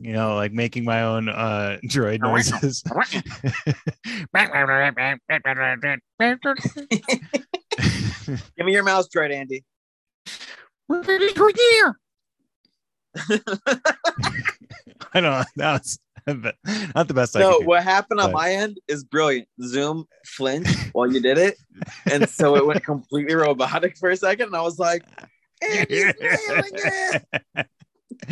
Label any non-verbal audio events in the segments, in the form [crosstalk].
You know, like making my own uh [laughs] droid noises. [laughs] Give me your mouse droid, Andy. [laughs] I don't know that was not the best. I No, could what happened on but- my end is brilliant. Zoom flinched while you did it, and so it went completely robotic for a second. And I was like, Andy's nailing it. [laughs]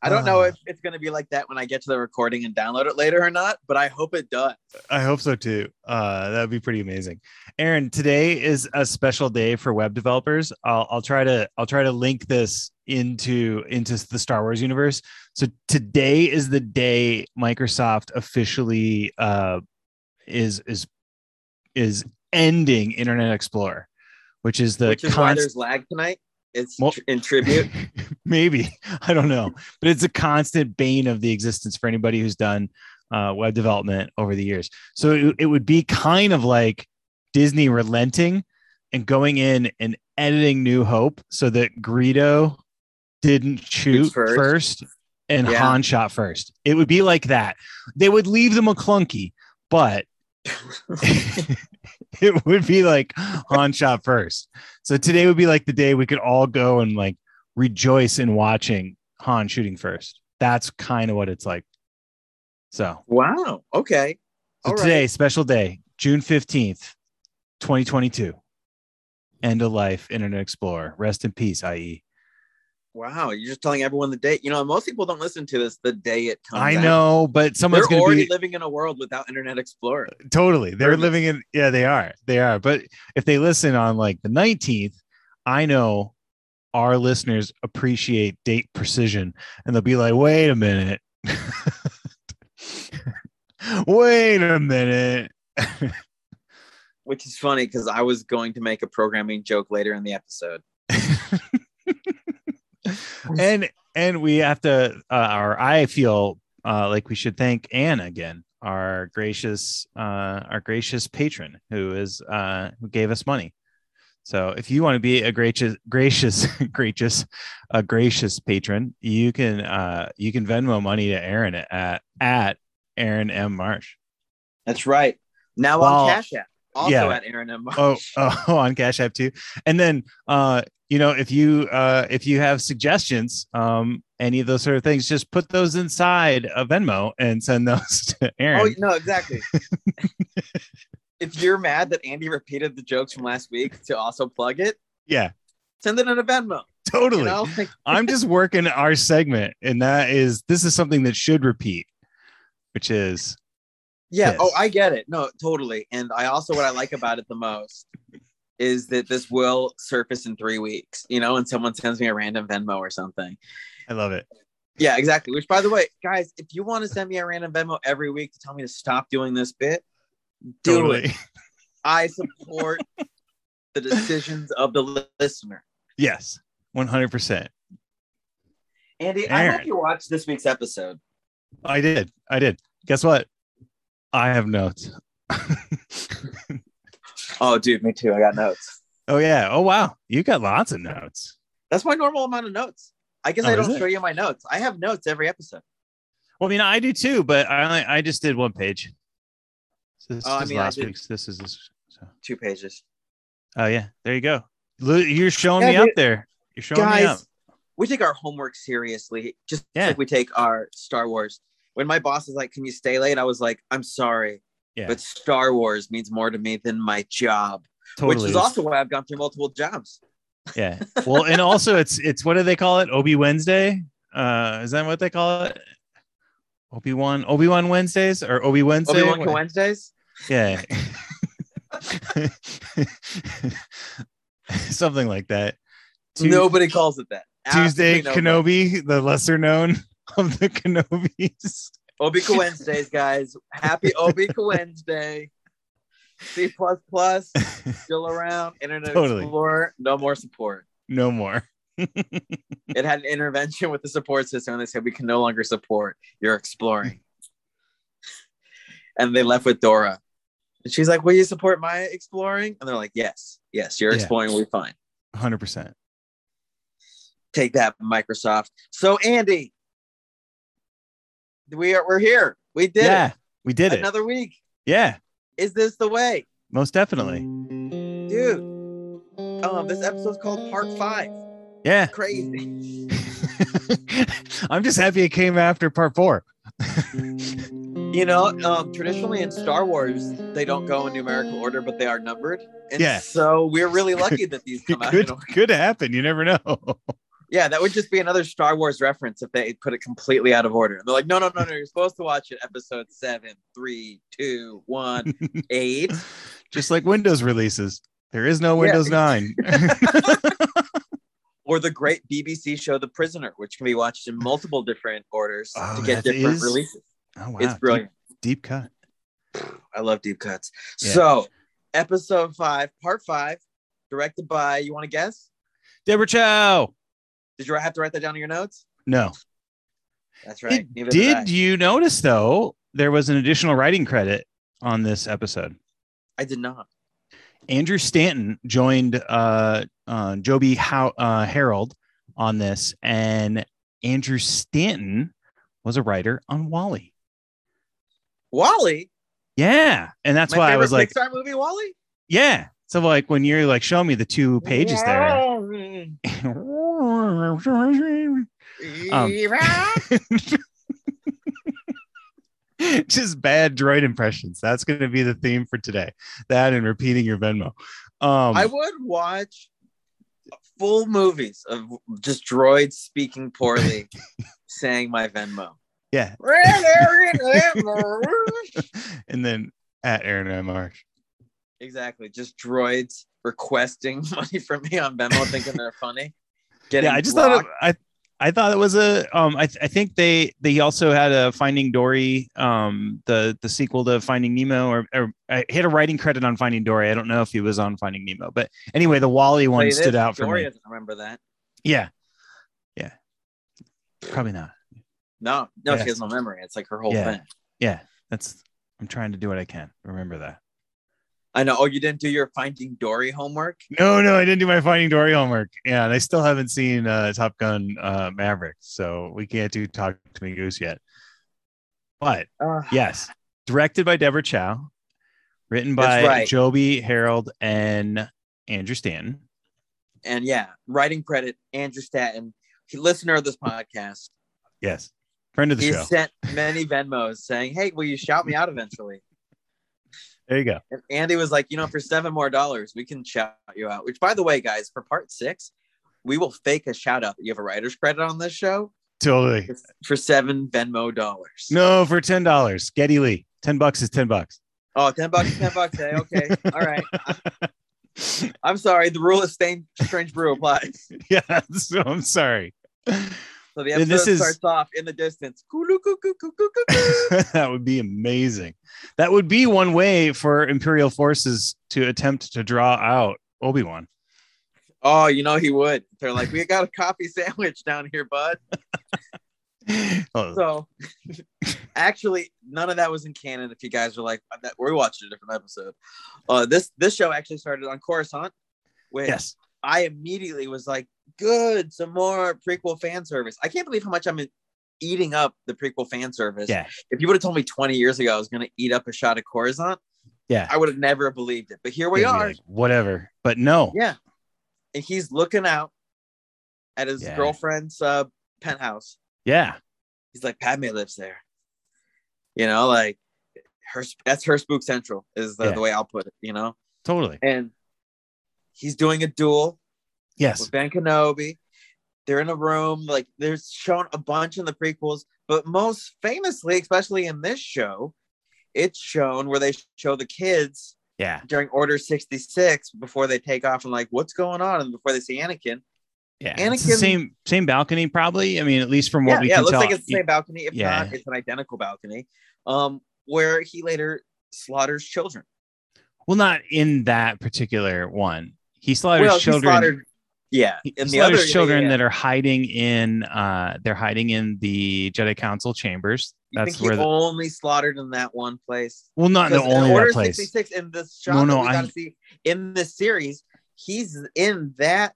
I don't know Ah. if it's going to be like that when I get to the recording and download it later or not, but I hope it does. I hope so too. Uh, that would be pretty amazing. Aaron, today is a special day for web developers. I'll, I'll try to I'll try to link this into into the Star Wars universe. So today is the day Microsoft officially uh, is is is ending Internet Explorer, which is the which is why there's lag tonight. It's Well- in tribute. [laughs] maybe i don't know but it's a constant bane of the existence for anybody who's done uh, web development over the years so it, it would be kind of like disney relenting and going in and editing new hope so that greedo didn't shoot first. first, and Yeah. han shot first it would be like that they would leave them a clunky, but [laughs] [laughs] [laughs] it would be like Han shot first. So today would be like the day we could all go and like rejoice in watching Han shooting first. That's kind of what it's like. So, wow. Okay. so All right. today, special day, June 15th, 2022. End of life, Internet Explorer. Rest in peace. IE. Wow. You're just telling everyone the date. You know, most people don't listen to this the day it comes I out. know, but They're someone's going already to be living in a world without Internet Explorer. totally. They're Nervous. living in, yeah, they are. They are. But if they listen on like the 19th, I know our listeners appreciate date precision and they'll be like, wait a minute. [laughs] wait a minute. [laughs] Which is funny because I was going to make a programming joke later in the episode. [laughs] and and we have to uh, or i feel uh, like we should thank anne again our gracious uh, our gracious patron who is uh, who gave us money so if you want to be a gracious [laughs] gracious gracious a gracious patron you can uh you can venmo money to aaron at at aaron m marsh That's right. Now Well, on Cash App. Also yeah. at Aaron M. oh, [laughs] oh on cash app too and then uh you know if you uh if you have suggestions um any of those sort of things just put those inside a venmo and send [laughs] those to aaron Oh no, exactly. [laughs] if you're mad that Andy repeated the jokes from last week to also plug it, yeah send it in a Venmo. totally You know, [laughs] i'm just working our segment and that is this is something that should repeat which is yeah. Yes. Oh, I get it. No, totally. And I also what I like about it the most is that this will surface in three weeks. You know, and someone sends me a random Venmo or something. i love it Yeah, exactly. Which, by the way, guys, if you want to send me a random Venmo every week to tell me to stop doing this bit, do totally it. I support [laughs] the decisions of the listener. yes 100% Andy, I Aaron. hope you watched this week's episode. i did i did guess what i have notes [laughs] Oh, dude, me too. I got notes. oh yeah oh wow you got lots of notes That's my normal amount of notes. I guess Oh, I don't show you my notes. I have notes every episode. Well, I mean, I do too, but I only, I just did one page. So this Oh, I mean, last week's. This is this. So. Two pages. Oh yeah, there you go. You're showing Yeah, me up there. You're showing me up. We take our homework seriously, just Yeah. like we take our Star Wars. When my boss is like, "Can you stay late?" I was like, "I'm sorry, Yeah, but Star Wars means more to me than my job." totally. Which is also why I've gone through multiple jobs. yeah. Well, and also it's it's what do they call it? Obi Wednesday. Uh, is that what they call it? Obi Wan Obi Wan Wednesdays or Obi Wednesday? Obi Wan Wednesdays. Yeah. [laughs] Something like that. Nobody calls it that. Tuesday Absolutely. Kenobi, the lesser known of the Kenobis. Obi [laughs] Wednesdays, guys. Happy Obi [laughs] Wednesday. C plus plus still around. Internet Totally. Explorer, no more support. no more. [laughs] It had an intervention with the support system, and they said we can no longer support your exploring. and they left with Dora, and she's like, "Will you support my exploring?" And they're like, "Yes, yes, your Yeah. exploring will be fine." 100%. Take that, Microsoft. So, Andy, we are we're here. We did yeah, we did it. it. Another week. Yeah, Is this the way, most definitely. dude? Um, this episode's called Part Five. Yeah. Crazy. [laughs] I'm just happy it came after part four. You know, um, traditionally in Star Wars, they don't go in numerical order, but they are numbered. And Yeah. so we're really lucky that these [laughs] come out. could, could happen. You never know. [laughs] Yeah, that would just be another Star Wars reference if they put it completely out of order. And they're like, no, no, no, no, you're supposed to watch it episode seven, three, two, one, [laughs] eight. just like Windows releases. There is no Windows 9. [laughs] Or the great BBC show The Prisoner, which can be watched in multiple different orders Oh, to get different is- releases. oh, wow. It's brilliant. Deep, deep cut. I love deep cuts. Yeah. So, episode five, part five, directed by, you want to guess? Deborah Chow. Did you have to write that down in your notes? No. That's right. Did, did I. you notice, though, there was an additional writing credit on this episode? I did not. Andrew Stanton joined uh, uh, Joby How- uh, Harold on this, and Andrew Stanton was a writer on WALL-E. WALL-E. Yeah, and that's my why I was like, Pixar movie, WALL-E. yeah. So like when you're like showing me the two pages there. [laughs] Um, [laughs] Just bad droid impressions. That's going to be the theme for today. That and repeating your Venmo. Um, I would watch full movies of just droids speaking poorly, [laughs] saying my Venmo. yeah. [laughs] and then at Aaron M. Marsh. exactly, just droids requesting money from me on Venmo, thinking they're funny. Getting yeah, I just thought it. I I thought it was a um I, th- I think they they also had a Finding Dory um the the sequel to Finding Nemo or, or I hit a writing credit on Finding Dory. I don't know if he was on Finding Nemo, but anyway, the WALL-E one stood out for Dory me. doesn't remember that. Yeah, yeah, probably not. No, no, Yeah. she has no memory. It's like her whole Yeah. thing. Yeah, that's I'm trying to do what I can. Remember that. I know. Oh, you didn't do your Finding Dory homework? No, no, I didn't do my Finding Dory homework. Yeah, and I still haven't seen uh, Top Gun uh, Maverick, so we can't do Talk to Me Goose yet. But Uh, yes, directed by Deborah Chow, written by right. Joby Harold and Andrew Stanton. and yeah, writing credit Andrew Stanton, he, listener of this podcast. Yes, friend of the He show. sent many Venmos saying, "Hey, will you shout me out eventually?" There you go. And Andy was like, "You know, for seven more dollars, we can shout you out." Which, by the way, guys, for part six, we will fake a shout out you have a writer's credit on this show Totally. for, for seven Venmo dollars. No, for ten dollars. Geddy Lee. Ten bucks is ten bucks. Oh, 10 bucks, 10 bucks. eh? [laughs] Okay. All right. I'm sorry. The rule of Strange Brew applies. [laughs] yeah, [laughs] so I'm sorry. So the episode this is- starts off in the distance. [laughs] That would be amazing. That would be one way for Imperial forces to attempt to draw out Obi Wan. Oh, you know he would. They're like, we got a coffee [laughs] sandwich down here, bud. [laughs] Oh, So actually, none of that was in canon. If you guys are like, that, we watched a different episode. Uh, this this show actually started on Coruscant, which yes. I immediately was like, good, some more prequel fan service. I can't believe how much I'm eating up the prequel fan service. Yeah. If you would have told me 20 years ago I was going to eat up a shot of Coruscant, Yeah. I would have never believed it. But here we are. like, Whatever. But no. Yeah. And he's looking out at his Yeah. girlfriend's uh, penthouse. Yeah. He's like, Padme lives there. You know, like her that's her spook central is the, Yeah. the way I'll put it, you know? Totally. And he's doing a duel Yes. with Ben Kenobi. They're in a room, like there's shown a bunch in the prequels, but most famously, especially in this show, it's shown where they show the kids Yeah. during Order 66 before they take off and like, what's going on? And before they see Anakin. Yeah. Anakin- same same balcony, probably. I mean, at least from what yeah, we yeah, can it looks tell. like it's the same balcony. If Yeah. not, it's an identical balcony. Um, where he later slaughters children. Well, not in that particular one. He slaughters well, he children. slaughtered- yeah, he in the slaughters other children yeah, that are hiding in uh they're hiding in the Jedi Council chambers. You That's think where he the, only slaughtered in that one place? well not the only Order place. 66 in the shot No, no, I- see in this series, he's in that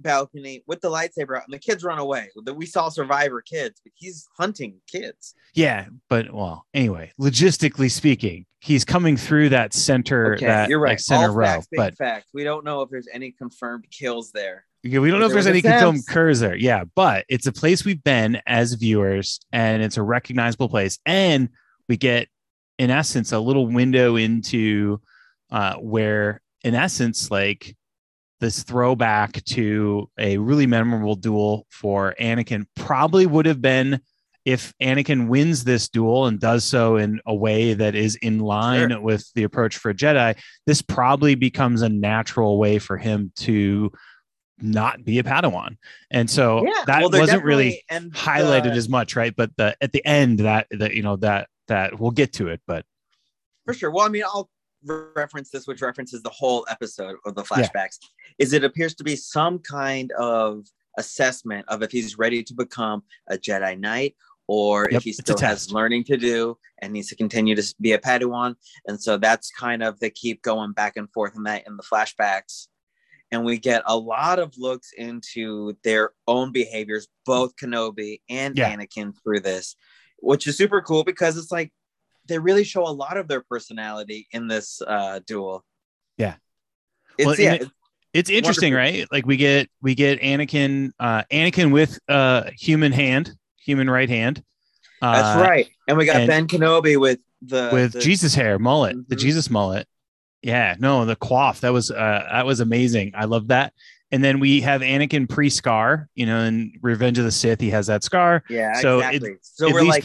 balcony with the lightsaber out, and the kids run away. We saw Survivor kids, but he's hunting kids. Yeah, but well, anyway, logistically speaking, he's coming through that center. Okay, that, you're right. Like, center All row, facts but facts. We don't know if there's any confirmed kills there. Yeah, we don't know if there's any confirmed curs there. Yeah, but it's a place we've been as viewers, and it's a recognizable place. And we get, in essence, a little window into uh, where, in essence, like this throwback to a really memorable duel for Anakin probably would have been if Anakin wins this duel and does so in a way that is in line Sure. with the approach for a Jedi. This probably becomes a natural way for him to not be a Padawan. And so that well, wasn't really and highlighted the- as much, right? But the at the end that that you know that that we'll get to it, but for sure. Well, I mean, I'll reference this, which references the whole episode of the Yeah. flashbacks. Is it appears to be some kind of assessment of if he's ready to become a Jedi Knight or Yep, if he still has learning to do and needs to continue to be a Padawan. And so that's kind of they keep going back and forth in that in the flashbacks. And we get a lot of looks into their own behaviors, both Kenobi and Yeah. Anakin through this, which is super cool because it's like they really show a lot of their personality in this uh duel. Yeah. It's Well, yeah, it- it's interesting, Wonderful. right? Like we get we get Anakin, uh Anakin with uh human hand, human right hand. Uh, that's right. And we got and- Ben Kenobi with the with the- Jesus hair mullet, the Mhm. Jesus mullet. Yeah, no, the quaff that was uh that was amazing. I love that. And then we have Anakin pre scar, you know, in Revenge of the Sith, he has that scar. Yeah, So it- exactly. so we're least- like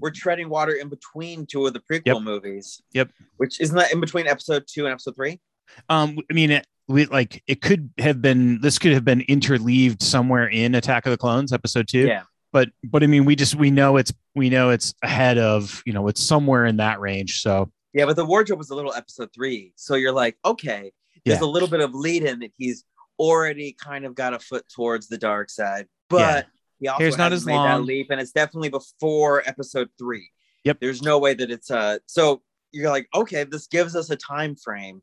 we're treading water in between two of the prequel Yep. movies. Yep. Which isn't that in between episode two and episode three? Um, I mean, it, we like it could have been this could have been interleaved somewhere in Attack of the Clones, episode two. Yeah. But but I mean, we just we know it's we know it's ahead of you know it's somewhere in that range. So Yeah, but the wardrobe was a little episode three. So you're like, okay, there's Yeah. a little bit of lead in that he's already kind of got a foot towards the dark side. But he also Hair's not as made long. that leap, and it's definitely before episode three. Yep. There's no way that it's uh so you're like, okay, this gives us a time frame.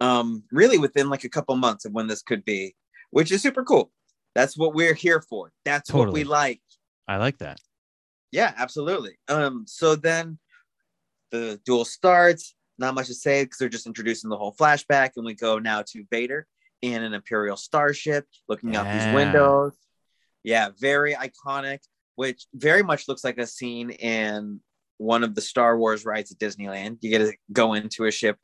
Um, really within like a couple months of when this could be, which is super cool. That's what we're here for. That's what we like. I like that. Yeah, absolutely. Um, so then the duel starts. Not much to say because they're just introducing the whole flashback, and we go now to Vader in an Imperial starship, looking out these windows. Yeah, very iconic, which very much looks like a scene in one of the Star Wars rides at Disneyland. You get to go into a ship,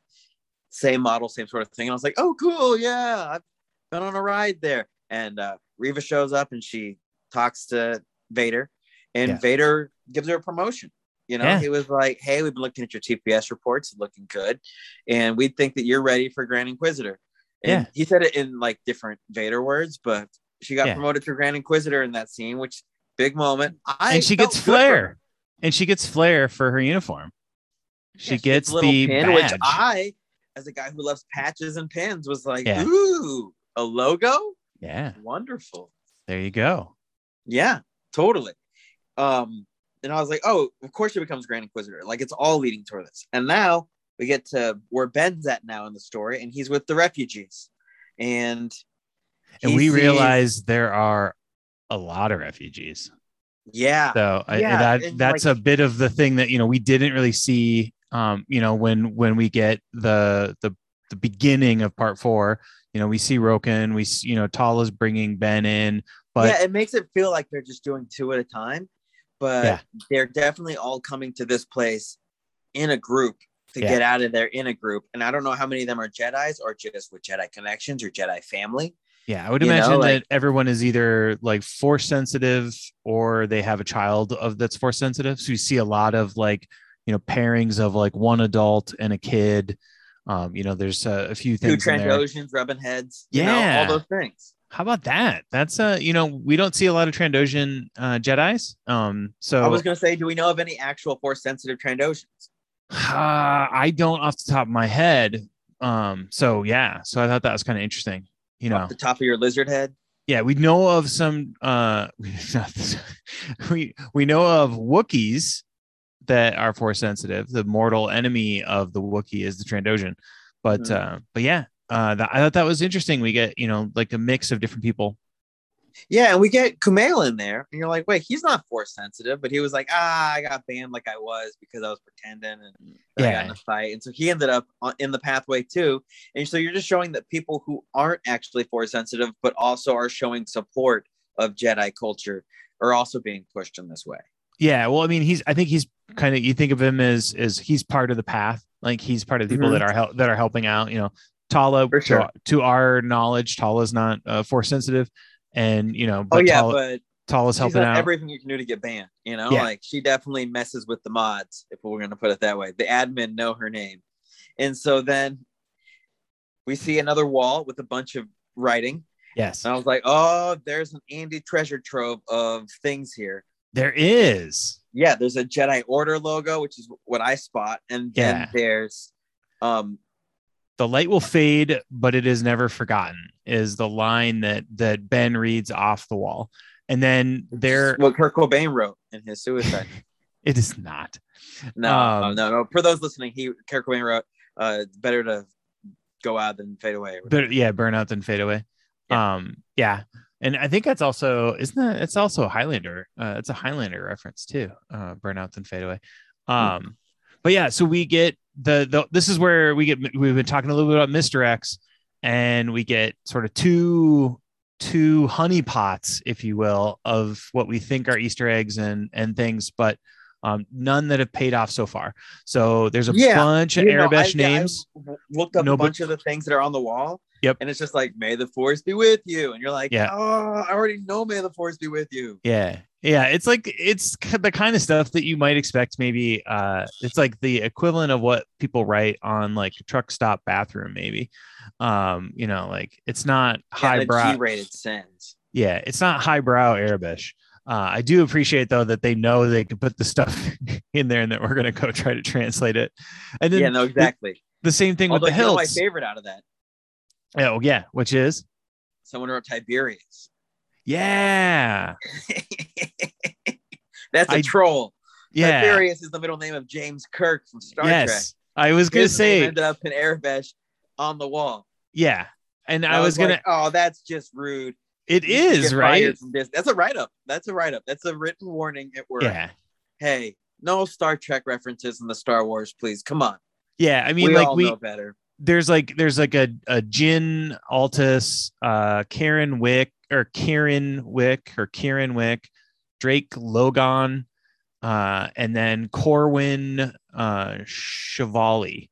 same model, same sort of thing. And I was like, oh, cool, yeah, I've been on a ride there. And uh, Reva shows up and she talks to Vader, and Yeah. Vader gives her a promotion. You know, Yeah. he was like, "Hey, we've been looking at your TPS reports, looking good, and we think that you're ready for Grand Inquisitor." And Yeah. he said it in like different Vader words, but she got Yeah. promoted to Grand Inquisitor in that scene, which big moment. I and she gets good for her. flair. And she gets flair for her uniform. She Yeah, gets a little the pin, badge. which I, as a guy who loves patches and pins, was like, Yeah. "Ooh, a logo, yeah, wonderful." there you go. Yeah, totally. Um, and I was like, oh, of course she becomes Grand Inquisitor. Like it's all leading toward this. And now we get to where Ben's at now in the story, and he's with the refugees. And And he we realize there are a lot of refugees. yeah, So I, that and, that's like- a bit of the thing that you know we didn't really see. Um, you know when when we get the the the beginning of part four, you know we see Roken, we you know Tala's bringing Ben in, but yeah, it makes it feel like they're just doing two at a time, but Yeah. they're definitely all coming to this place in a group to Yeah. get out of there in a group. And I don't know how many of them are Jedi's or just with Jedi connections or Jedi family. Yeah, I would You know, imagine like- that everyone is either like force sensitive or they have a child of that's force sensitive. So you see a lot of like, you know, pairings of like one adult and a kid. Um, you know, there's a, a few things in there. Trandoshans rubbing heads. You know, Yeah. all those things. How about that? That's uh, you know, we don't see a lot of Trandoshan uh, Jedi's. Um, so I was gonna say, do we know of any actual force sensitive Trandoshans? uh, [sighs] I don't off the top of my head. Um, so yeah, so I thought that was kind of interesting. You know, Off the top of your lizard head? yeah, we know of some uh [laughs] we we know of Wookiees that are force sensitive. The mortal enemy of the Wookiee is the Trandoshan. But Mhm. uh but yeah, uh, that, I thought that was interesting. We get you know like a mix of different people. Yeah, and we get Kumail in there, and you're like, wait, he's not force sensitive, but he was like, ah, I got banned like I was because I was pretending and then I got in Yeah. a fight, and so he ended up in the pathway too. And so you're just showing that people who aren't actually force sensitive, but also are showing support of Jedi culture, are also being pushed in this way. Yeah, well, I mean, he's. I think he's kind of. You think of him as as he's part of the path. Like he's part of the people Mhm. that are hel- that are helping out. You know, Tala. Sure. To, to our knowledge, Tala's not uh, force sensitive, and you know, Oh but yeah, Tala, but Tala's she's helping out. everything you can do to get banned. You know, Yeah. like she definitely messes with the mods, if we're gonna put it that way. The admin know her name, and so then we see another wall with a bunch of writing. yes, And I was like, oh, there's an Andy treasure trove of things here. there is. Yeah, there's a Jedi Order logo, which is what I spot, and then Yeah. there's um The light will fade, but it is never forgotten. Is the line that that Ben reads off the wall, and then there what Kurt Cobain wrote in his suicide. [laughs] it is not. No, Um, no, no. For those listening, he Kurt Cobain wrote, uh, "It's better to go out than fade away." but yeah, burn out then fade away. Um, yeah, and I think that's also isn't that it's also a Highlander. Uh, it's a Highlander reference too. Uh, burn out then fade away. Um, but yeah, so we get the the this is where we get we've been talking a little bit about Mister X, and we get sort of two two honey pots, if you will, of what we think are Easter eggs and and things, but um, none that have paid off so far. So there's a Yeah, bunch of You know, I- yeah, I names. looked up No, a but- bunch of the things that are on the wall. Yep. And it's just like, "May the force be with you," and you're like, Yeah. "Oh, I already know, may the force be with you." Yeah. Yeah. It's like it's the kind of stuff that you might expect maybe uh it's like the equivalent of what people write on like a truck stop bathroom, maybe. Um, you know, like it's not Yeah, the highbrow. G-rated sends. Yeah, it's not highbrow Aurebesh. Uh, I do appreciate though that they know they can put the stuff [laughs] in there and that we're gonna go try to translate it. And then Yeah, no, exactly. the same thing Although with the know my favorite out of that, Oh yeah, which is someone wrote Tiberius. Yeah. [laughs] That's a I- troll. Yeah. Tiberius is the middle name of James Kirk from Star Trek. yes. I was gonna His say ended up in Aurebesh on the wall. yeah. And And I was gonna like, oh, that's just rude. it You is right. fired from this. That's a write up. That's a write up. That's a written warning at work. Yeah. Hey, no Star Trek references in the Star Wars, please. Come on. Yeah. I mean, we like all we know better. there's like there's like a a Jin Altus, uh Karen Wick or Kieran Wick or Kieran Wick, Drake Logan, uh, and then Corwin uh Chevali.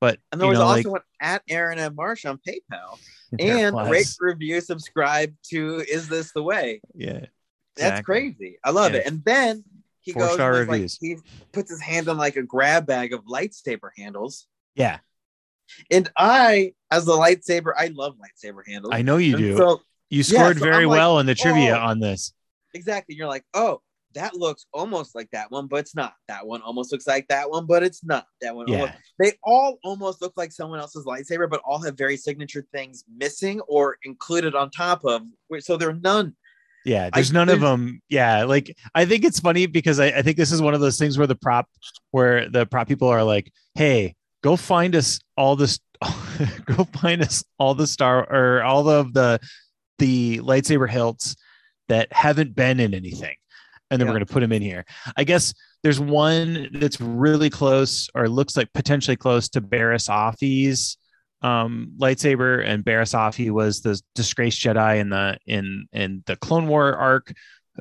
But And there was know, also like, one at Aaron and Marsh on PayPal. [laughs] And was. rate, review, subscribe to Is This the Way? yeah. That's crazy. I love Yeah. it. And then he goes Four-star and, like, he puts his hand on like a grab bag of lightsaber handles. Yeah. And I, as a lightsaber, I love lightsaber handles. I know you And do. So you scored so very like, well in the trivia oh. on this. exactly, you're like, oh, that looks almost like that one, but it's not. That one almost looks like that one, but it's not. That one. almost- Yeah. they all almost look like someone else's lightsaber, but all have very signature things missing or included on top of. So they're none. Yeah, I- there's none of them. Yeah, like I think it's funny because I, I think this is one of those things where the prop, where the prop people are like, "Hey, go find us all this, [laughs] go find us all the star or all of the the lightsaber hilts that haven't been in anything, and then we're gonna put them in here." I guess there's one that's really close or looks like potentially close to Barriss Offee's um lightsaber and Barriss Offee was the disgraced Jedi in the in in the Clone War arc.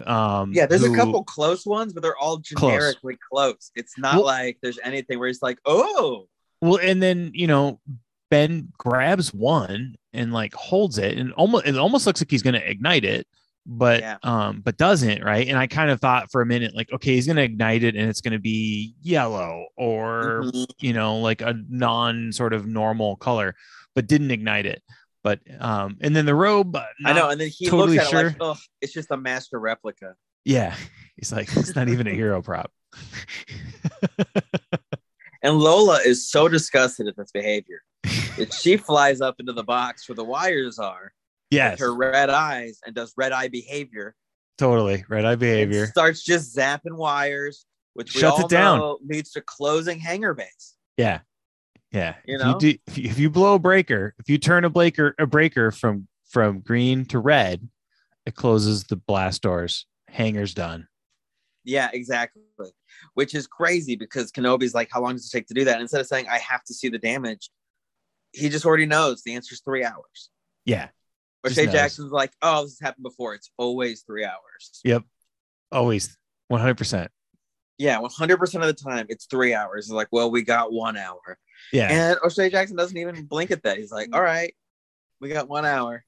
Um Yeah, there's who- a couple close ones, but they're all Close. generically close. It's not Well- like there's anything where it's like, oh, Well, and then you know, Ben grabs one and like holds it, and almost it almost looks like he's gonna ignite it, but Yeah. um, but doesn't, right? And I kind of thought for a minute, like, okay, he's gonna ignite it and it's gonna be yellow or Mhm. you know, like a non sort of normal color, but didn't ignite it. But um, and then the robe, I know. And then he totally looks at it like, sure. oh, it's just a master replica. Yeah, [laughs] he's like, it's not even a hero prop. [laughs] And Lola is so disgusted at this behavior [laughs] that she flies up into the box where the wires are yes, her red eyes and does red eye behavior. totally red eye behavior. starts just zapping wires, which Shuts all it down. leads to closing hangar bays. Yeah, Yeah. You if know? you do, if you, if you blow a breaker, if you turn a breaker a breaker from from green to red, it closes the blast doors. Hangar's done. Yeah, exactly. Which is crazy because Kenobi's like, how long does it take to do that? And instead of saying, I have to see the damage, he just already knows the answer is three hours. Yeah. Or Just say knows. Jackson's like, oh, this has happened before. It's always three hours. Yep. Always 100%. Yeah, 100% of the time, it's three hours. It's like, well, we got one hour. Yeah. And O'Shea Jackson doesn't even blink at that. He's like, mm. all right, we got one hour.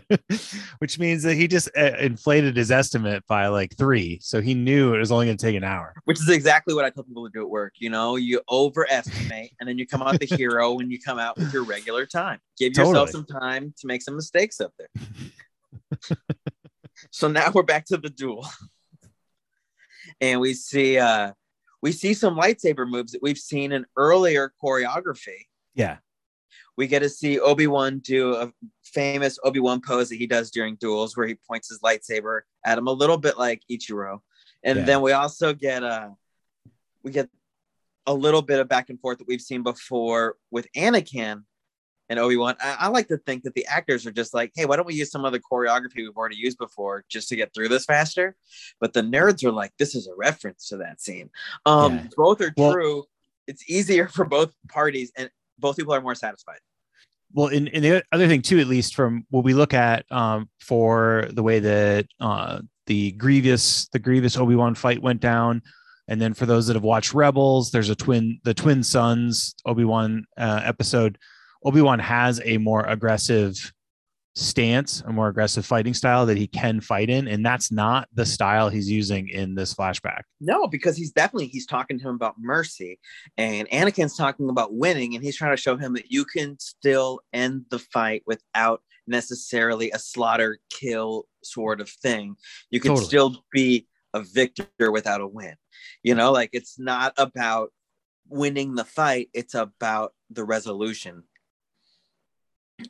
[laughs] Which means that he just uh, inflated his estimate by like three. So he knew it was only going to take an hour. Which is exactly what I tell people to do at work. You know, you overestimate and then you come out the hero [laughs] when you come out with your regular time. Give yourself Totally. some time to make some mistakes up there. [laughs] so now we're back to the duel. and we see uh we see some lightsaber moves that we've seen in earlier choreography. Yeah. We get to see Obi-Wan do a famous Obi-Wan pose that he does during duels where he points his lightsaber at him a little bit like Ichiro. And Yeah. then we also get uh we get a little bit of back and forth that we've seen before with Anakin and Obi-Wan. I, I like to think that the actors are just like, hey, why don't we use some other choreography we've already used before just to get through this faster? But the nerds are like, this is a reference to that scene. Um, Yeah. both are Well- true. It's easier [laughs] for both parties, and both people are more satisfied. well in, in the other thing too at least from what we look at um for the way that uh the grievous the grievous obi-wan fight went down and then for those that have watched rebels there's a twin the Twin Suns obi-wan uh, episode obi-wan has a more aggressive stance a more aggressive fighting style that he can fight in and that's not the style he's using in this flashback No, because he's definitely he's talking to him about mercy, and Anakin's talking about winning, and he's trying to show him that you can still end the fight without necessarily a slaughter kill sort of thing. You can Totally. still be a victor without a win. You know, like it's not about winning the fight; it's about the resolution,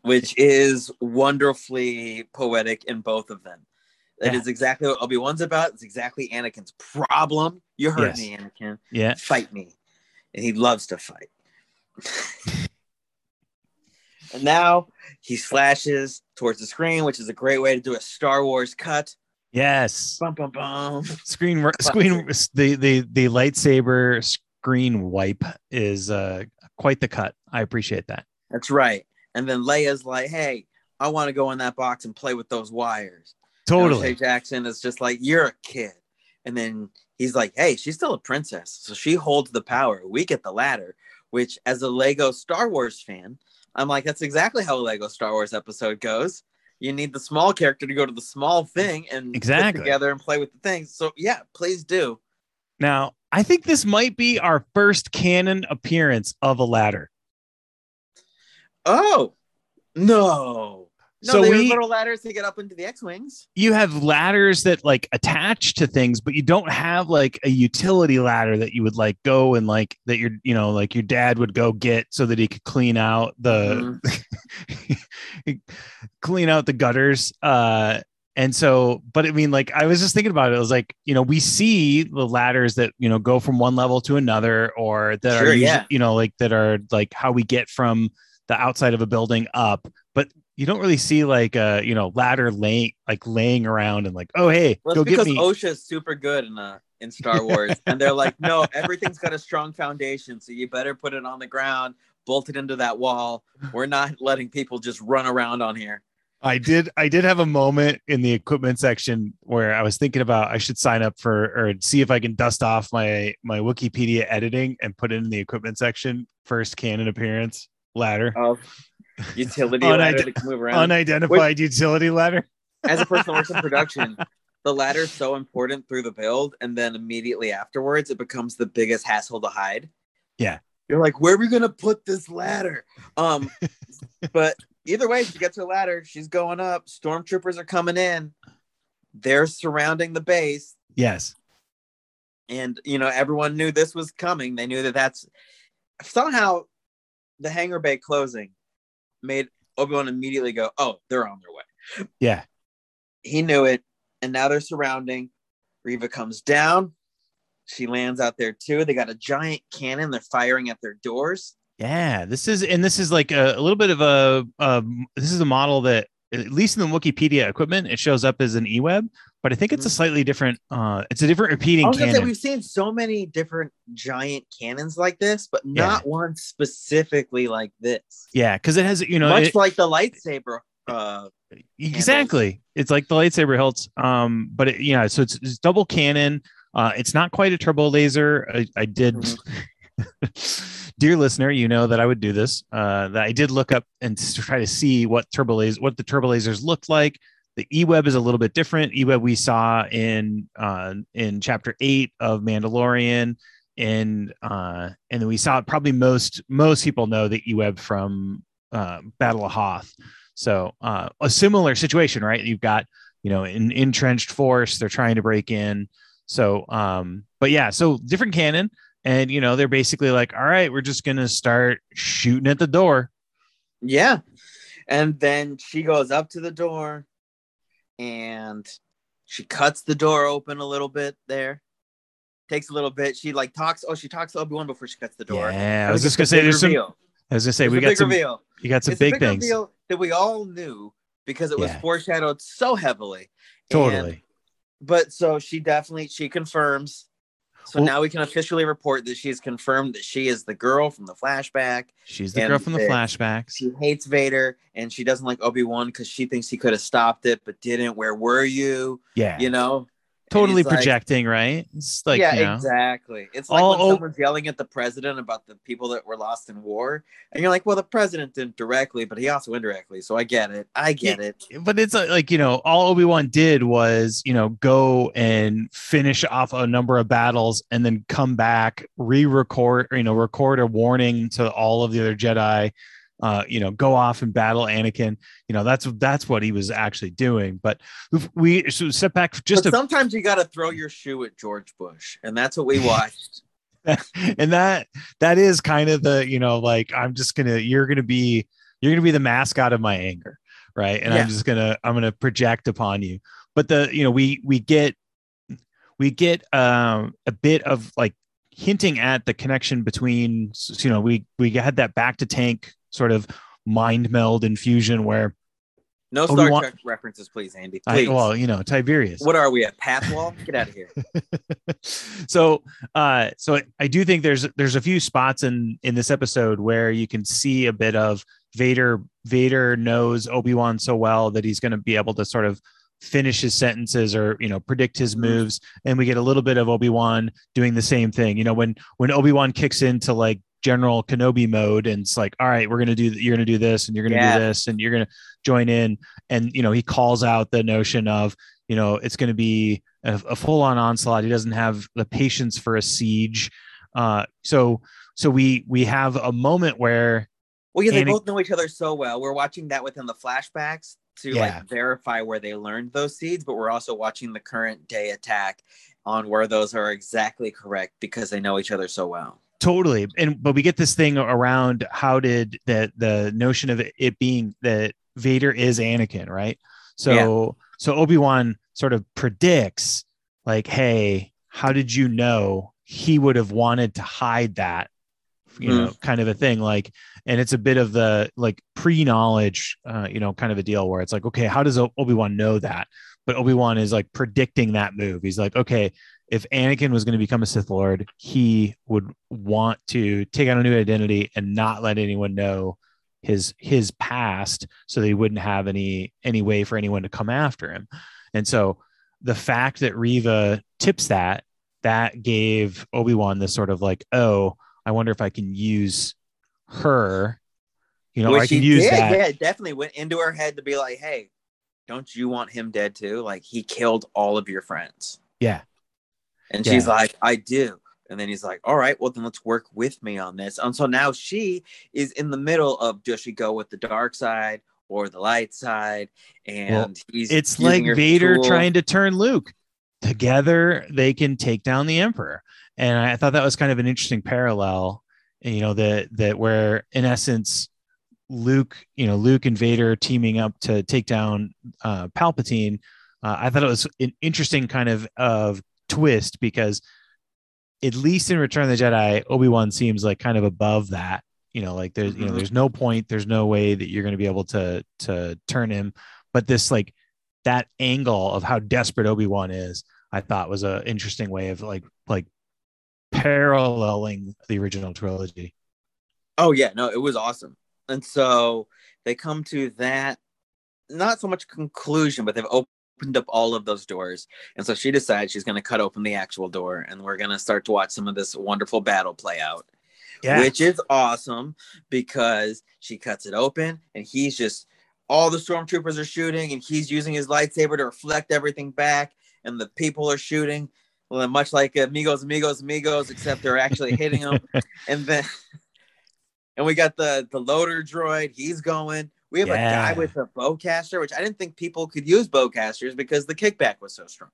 which is wonderfully poetic in both of them. That Yeah. is exactly what Obi Wan's about. It's exactly Anakin's problem. You heard Yes. me, Anakin. yeah Fight me. And he loves to fight. [laughs] and now he slashes towards the screen, which is a great way to do a Star Wars cut. yes Bum, bum, bum. screen [laughs] screen the the the lightsaber screen wipe is uh quite the cut i appreciate that That's right. And then Leia's like, hey, I want to go in that box and play with those wires. And O'Shea totally Jackson is just like, you're a kid. And then he's like, hey, she's still a princess. So she holds the power. We get the ladder, which as a Lego Star Wars fan, I'm like, that's exactly how a Lego Star Wars episode goes. You need the small character to go to the small thing and put Exactly. together and play with the things. So yeah, please do. now i think this might be our first canon appearance of a ladder Oh no. No, So they we- little ladders to get up into the X-Wings. you have ladders that like attach to things but you don't have like a utility ladder that you would like go and like that your you know like your dad would go get so that he could clean out the [laughs] clean out the gutters uh and so but i mean like i was just thinking about it i was like you know we see the ladders that you know go from one level to another or that Sure, are yeah. you know like that are like how we get from the outside of a building up but you don't really see like a you know ladder laying like laying around and like oh hey Well, go get because me OSHA is super good in uh in Star Wars, [laughs] and they're like, no, everything's got a strong foundation, so you better put it on the ground, bolt it into that wall. We're not letting people just run around on here. I did I did have a moment in the equipment section where I was thinking about I should sign up for or see if I can dust off my my Wikipedia editing and put it in the equipment section first canon appearance ladder Of utility [laughs] Unide- ladder that can move around. unidentified utility ladder. As a [laughs] person who works in production, the ladder is so important through the build, and then immediately afterwards, it becomes the biggest hassle to hide. Yeah. You're like, where are we gonna put this ladder? Um, [laughs] but either way, she gets her ladder. She's going up. Stormtroopers are coming in. They're surrounding the base, Yes. and you know everyone knew this was coming. They knew that that's somehow the hangar bay closing made Obi Wan immediately go, "Oh, they're on their way." Yeah. he knew it, and now they're surrounding. Reva comes down. She lands out there too. They got a giant cannon. They're firing at their doors. Yeah, this is and this is like a, a little bit of a um, this is a model that at least in the Wikipedia equipment it shows up as an eWeb, but I think it's a slightly different. uh It's a different repeating I was gonna say we've seen so many different giant cannons like this, but not one specifically like this. Yeah, because it has you know Much it- like the lightsaber. Uh, exactly. It's like the lightsaber hilts um but it, yeah so it's, it's double cannon uh it's not quite a turbo laser. I, I did [laughs] dear listener you know that i would do this uh that i did look up and try to see what turbo laser what the turbo lasers looked like the e-web is a little bit different e-web we saw in uh in chapter eight of mandalorian and uh and then we saw probably most most people know the e-web from uh battle of hoth so uh, a similar situation, right? You've got you know an entrenched force. They're trying to break in. So, um, but yeah, so different canon, and you know they're basically like, all right, we're just gonna start shooting at the door. yeah. And then she goes up to the door and she cuts the door open a little bit there. Takes a little bit. She like talks. Oh, she talks to Obi Wan before she cuts the door. Yeah, I was just gonna say big there's some. reveal. I was gonna say There's we a got big some. reveal. You got some it's a big big things. reveal that we all knew because it was Yeah. foreshadowed so heavily. And- Totally. but so she definitely she confirms. So Well- now we can officially report that she's confirmed that she is the girl from the flashback. She's the girl from the flashbacks. She hates Vader and she doesn't like Obi Wan because she thinks he could have stopped it but didn't. Where were you? Yeah, You know, totally he's like- projecting, right? It's like yeah, you know, exactly. It's like All when someone's yelling at the president about the people that were lost in war, and you're like, "Well, the president didn't directly, but he also indirectly." So I get it. I get it. but it's uh, like you know all obi-wan did was you know go and finish off a number of battles and then come back re-record you know record a warning to all of the other jedi uh you know go off and battle anakin you know that's that's what he was actually doing but we so step back just but a sometimes you got to throw your shoe at George Bush, and that's what we watched. [laughs] [laughs] and that that is kind of the you know like i'm just gonna you're gonna be you're gonna be the mascot of my anger right and Yeah. i'm just gonna i'm gonna project upon you but the you know we we get we get um a bit of like hinting at the connection between you know we we had that bacta tank sort of mind meld infusion where No Oh, Star Trek references, please, Andy. I, Please. well you know tiberius what are we at Pathwall? Get out of here. [laughs] so uh so i do think there's there's a few spots in in this episode where you can see a bit of vader vader knows obi-wan so well that he's going to be able to sort of finish his sentences or you know predict his Mhm. moves and we get a little bit of obi-wan doing the same thing you know when when obi-wan kicks into like general kenobi mode and it's like all right we're going to do you're going to do this and you're going to Yeah. do this and you're going to join in and you know he calls out the notion of you know it's going to be a, a full-on onslaught he doesn't have the patience for a siege uh so so we we have a moment where Well, yeah, they both know each other so well. We're watching that within the flashbacks to Yeah. like verify where they learned those seeds, but we're also watching the current day attack on where those are exactly correct because they know each other so well. Totally. And but we get this thing around how did that the notion of it, it being that vader is anakin right? So so obi-wan sort of predicts like hey how did you know he would have wanted to hide that you know kind of a thing? Like and it's a bit of the like pre-knowledge uh you know kind of a deal where it's like okay how does obi-wan know that? But obi-wan is like predicting that move. He's like okay if anakin was going to become a sith lord he would want to take on a new identity and not let anyone know his his past so that he wouldn't have any any way for anyone to come after him and so the fact that reva tips that that gave obi-wan this sort of like oh i wonder if i can use her you know Which i can use did, that yeah, it definitely went into her head to be like, hey, don't you want him dead too? Like he killed all of your friends. yeah And she's like, I do. And then he's like, All right, well, then let's work with me on this. And so now she is in the middle of does she go with the dark side or the light side? And he's it's like Vader tool. trying to turn Luke. Together, they can take down the Emperor, and I thought that was kind of an interesting parallel. You know that that where in essence, Luke, you know, Luke and Vader teaming up to take down uh, Palpatine. Uh, I thought it was an interesting kind of of twist because at least in Return of the Jedi, Obi Wan seems like kind of above that. you know like there's you know Mhm. there's no point there's no way that you're going to be able to to turn him but this like that angle of how desperate obi-wan is i thought was a interesting way of like like paralleling the original trilogy Oh yeah, no, it was awesome. And so they come to that not so much conclusion, but they've opened up all of those doors. And so she decides she's going to cut open the actual door and we're going to start to watch some of this wonderful battle play out. yeah Which is awesome because she cuts it open and he's just all the stormtroopers are shooting and he's using his lightsaber to reflect everything back and the people are shooting well, much like amigos amigos amigos except they're actually hitting them [laughs] and then and we got the the loader droid he's going we have Yeah. a guy with a bowcaster which i didn't think people could use bowcasters because the kickback was so strong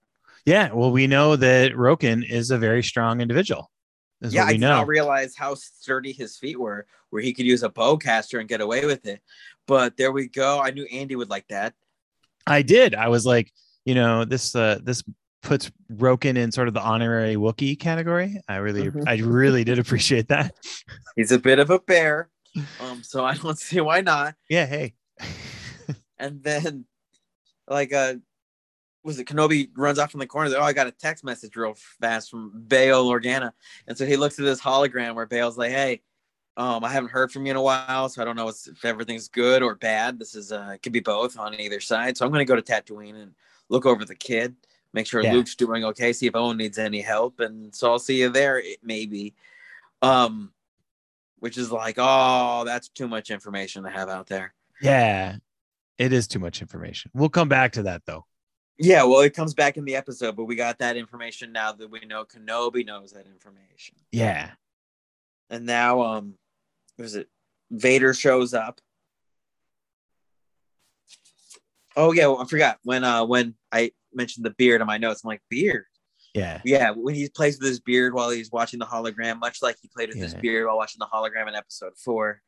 yeah well we know that roken is a very strong individual yeah i did not realize how sturdy his feet were where he could use a bowcaster and get away with it but there we go i knew andy would like that I did. I was like, you know, this uh this puts Roken in sort of the honorary Wookiee category. I really Mhm. I really did appreciate that. he's a bit of a bear um so i don't [laughs] see why not Yeah, hey. [laughs] and then like uh was it Kenobi runs off in the corner? Oh, I got a text message real fast from Bail Organa, and so he looks at this hologram where Bail's like, "Hey, um, I haven't heard from you in a while, so I don't know if everything's good or bad. This is uh, it could be both on either side. So I'm going to go to Tatooine and look over the kid, make sure Yeah. Luke's doing okay, see if Owen needs any help, and so I'll see you there, maybe." Um, which is like, oh, that's too much information to have out there. yeah. It is too much information. We'll come back to that though. Yeah, well, it comes back in the episode, but we got that information now that we know Kenobi knows that information. Yeah. And now, um, was it Vader shows up? Oh yeah, well, I forgot when uh when I mentioned the beard in my notes. I'm like beard. Yeah. Yeah, when he plays with his beard while he's watching the hologram, much like he played with his beard while watching the hologram in episode four.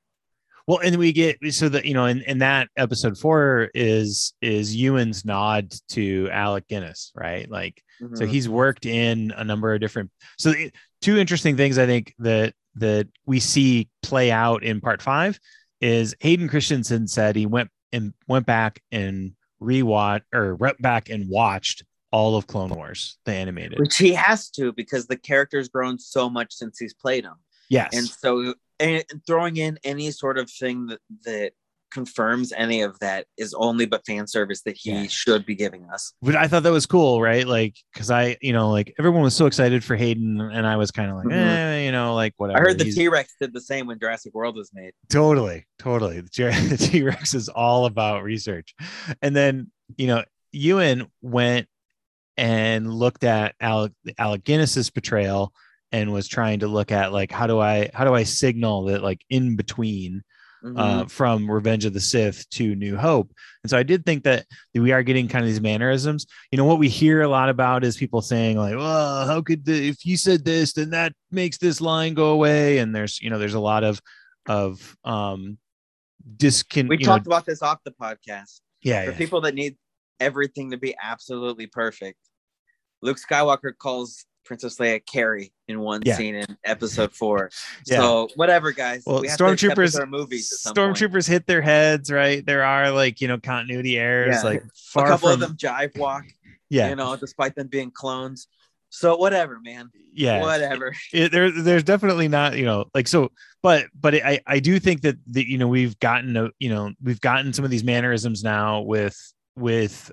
Well, and we get so that you know, in, in that episode four is is Ewan's nod to Alec Guinness, right? Like so Mhm. he's worked in a number of different so the- two interesting things i think that that we see play out in part five is hayden christensen said he went and went back and rewatch or went back and watched all of clone wars the animated which he has to because the character's grown so much since he's played him. yes and so and throwing in any sort of thing that that confirms any of that is only but fan service that he Yeah. should be giving us but i thought that was cool right like because i you know like everyone was so excited for hayden and i was kind of like Mhm. eh, you know like whatever i heard the t-rex did the same when jurassic world was made Totally, totally. [laughs] The T-Rex is all about research. And then, you know, Ewan went and looked at Alec, Alec Guinness's portrayal and was trying to look at like how do I how do I signal that like in between Mhm. uh, from Revenge of the Sith to New Hope. And so I did think that we are getting kind of these mannerisms. You know, what we hear a lot about is people saying like, "Well, how could the, if you said this, then that makes this line go away?" And there's you know there's a lot of of um discon. we you know, talked about this off the podcast yeah, for yeah. people that need everything to be absolutely perfect luke skywalker calls princess leia carrie in one Yeah. scene in episode four [laughs] Yeah. so whatever guys Well, we have to accept with stormtroopers- our movies point. Stormtroopers hit their heads, right? There are like you know continuity errors, Yeah. like a couple from of them jive walk yeah, you know despite them being clones so whatever man yeah. whatever [laughs] it, there there's definitely not you know like so but but I I do think that the you know we've gotten a, you know we've gotten some of these mannerisms now with with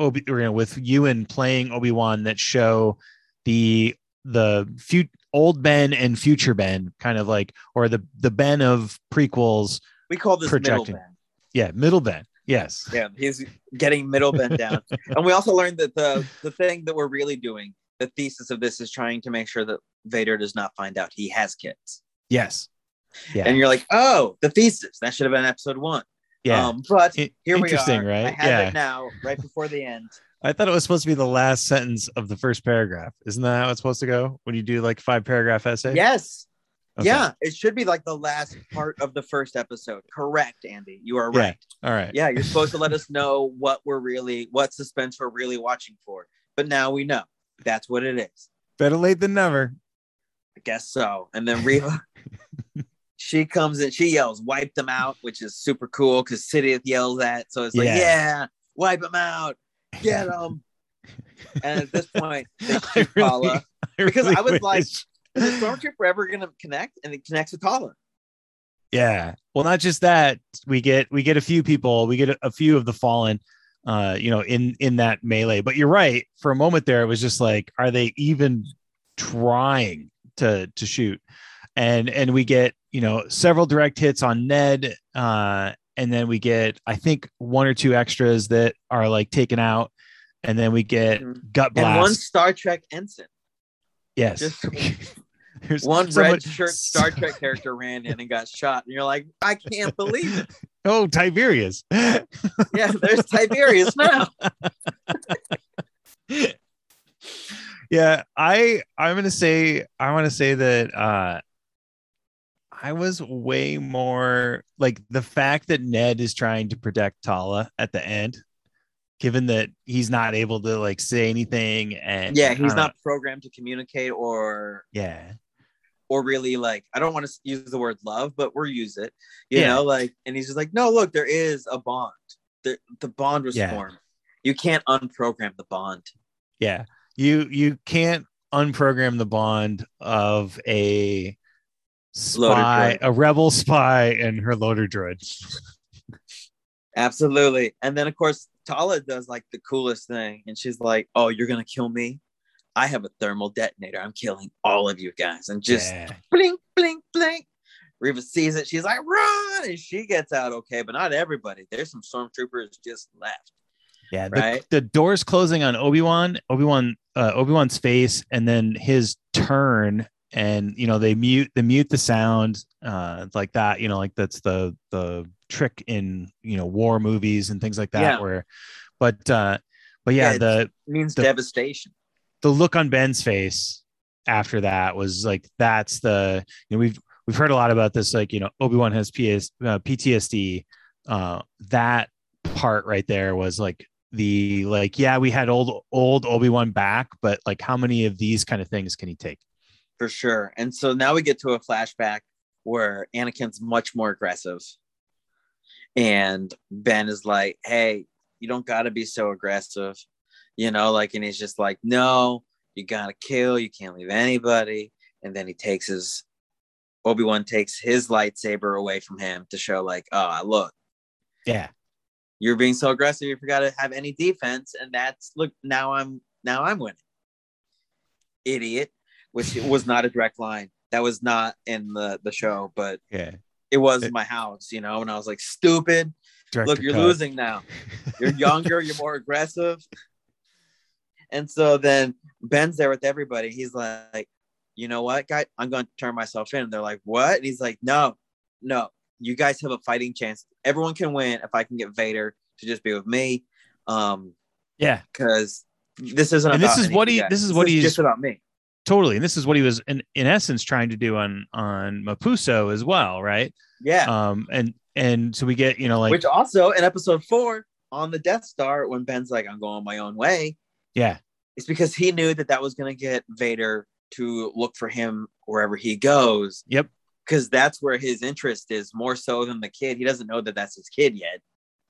Obi or, you know with Ewan playing Obi Wan that show the the few old Ben and future Ben kind of like or the the Ben of prequels we call this Projecting. middle Ben yeah middle Ben. Yes. Yeah he's getting middle Ben down. [laughs] And we also learned that the the thing that we're really doing the thesis of this is trying to make sure that vader does not find out he has kids. Yes. Yeah. And you're like oh the thesis. That should have been episode one yeah um but I- here we interesting are right i have yeah it now right before the end [laughs] I thought it was supposed to be the last sentence of the first paragraph. Isn't that how it's supposed to go when you do like five paragraph essay? yes Okay. yeah it should be like the last part of the first episode correct andy you are Yeah. right All right. yeah you're supposed to let us [laughs] know what we're really what suspense we're really watching for but now we know that's what it is Better late than never. I guess so. And then Reva, [laughs] she comes in, she yells, wipe them out, which is super cool because Sidious yells that. So it's like, Yeah. yeah, wipe them out, get them. [laughs] and at this point, they [laughs] I really- Tala. Because I was like- Is the stormtrooper ever gonna connect? And it connects with Tala. yeah. Well, not just that. We get we get a few people. We get a, a few of the fallen. Uh, you know, in in that melee. But you're right. For a moment there, it was just like, are they even trying to to shoot? And and we get you know several direct hits on Ned. Uh, and then we get I think one or two extras that are like taken out. And then we get Mhm. gut blast. And one Star Trek ensign. yes. just [laughs] There's One someone- red shirt Star Trek character ran in and got shot. And you're like, I can't believe it. [laughs] Oh, Tiberius. [laughs] Yeah, there's Tiberius now. yeah, I I'm gonna say I want to say that uh I was way more like the fact that Ned is trying to protect Tala at the end, given that he's not able to like say anything and Yeah, he's don't programmed to communicate or yeah or really like I don't want to use the word love, but we'll use it. You Yeah. know, like and he's just like, no, look, there is a bond. The the bond was Yeah. formed. You can't unprogram the bond. yeah you you can't unprogram the bond of a spy a rebel spy and her loader droid Absolutely. And then of course Tala does like the coolest thing, and she's like, "Oh, you're gonna kill me? I have a thermal detonator. I'm killing all of you guys." And just Yeah. blink, blink, blink. Reva sees it. She's like, "Run!" And she gets out okay, but not everybody. There's some stormtroopers just left. Yeah, the, Right? the doors closing on Obi Wan, Obi Wan, uh, Obi Wan's face, and then his turn, and you know they mute they mute the sound, uh, like that. You know, like that's the the trick in you know war movies and things like that. Yeah. Where, but uh, but yeah, Yeah, the It means The- devastation. the look on Ben's face after that was like that's the you know we've we've heard a lot about this like you know Obi Wan has PS, uh, PTSD. Uh, that part right there was like the like yeah we had old old Obi Wan back, but like how many of these kind of things can he take? For sure. And so now we get to a flashback where Anakin's much more aggressive. And Ben is like, hey, you don't got to be so aggressive. You know, like, and he's just like, no, you got to kill. You can't leave anybody. And then he takes his, Obi Wan takes his lightsaber away from him to show, like, oh, look, Yeah, you're being so aggressive. You forgot to have any defense. And that's, look, now I'm, now I'm winning. Idiot, which was not a direct line. That was not in the, the show, but yeah. it was It- my house, you know, and I was like, stupid. Look, you're cut. losing now. [laughs] You're younger, you're more aggressive. And so then Ben's there with everybody. He's like, you know what, guy? I'm going to turn myself in. And they're like, what? And he's like, no, no, you guys have a fighting chance. Everyone can win if I can get Vader to just be with me. Um, yeah, because this isn't And this is what he- you guys. this is what he's- just about me. Totally. And this is what he was in in essence trying to do on on Mapuzo as well, right? Yeah. Um, and and so we get you know like Which also in episode four on the Death Star, when Ben's like, I'm going my own way, yeah, it's because he knew that that was going to get Vader to look for him wherever he goes. Yep. Because that's where his interest is more so than the kid. He doesn't know that that's his kid yet.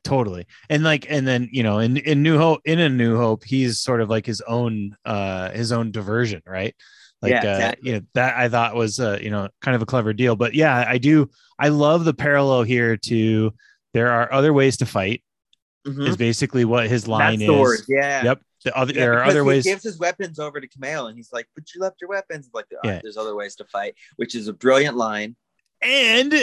Totally and like and then you know in in new hope in a new hope he's sort of like his own uh his own diversion right like Yeah, uh you know that i thought was uh you know kind of a clever deal but yeah i do i love the parallel here to there are other ways to fight Mhm. is basically what his line That's is word. Yeah. yep the other Yeah, there are other he ways gives his weapons over to Kamel and he's like, But you left your weapons. Like, "All right, Yeah. there's other ways to fight, which is a brilliant line. and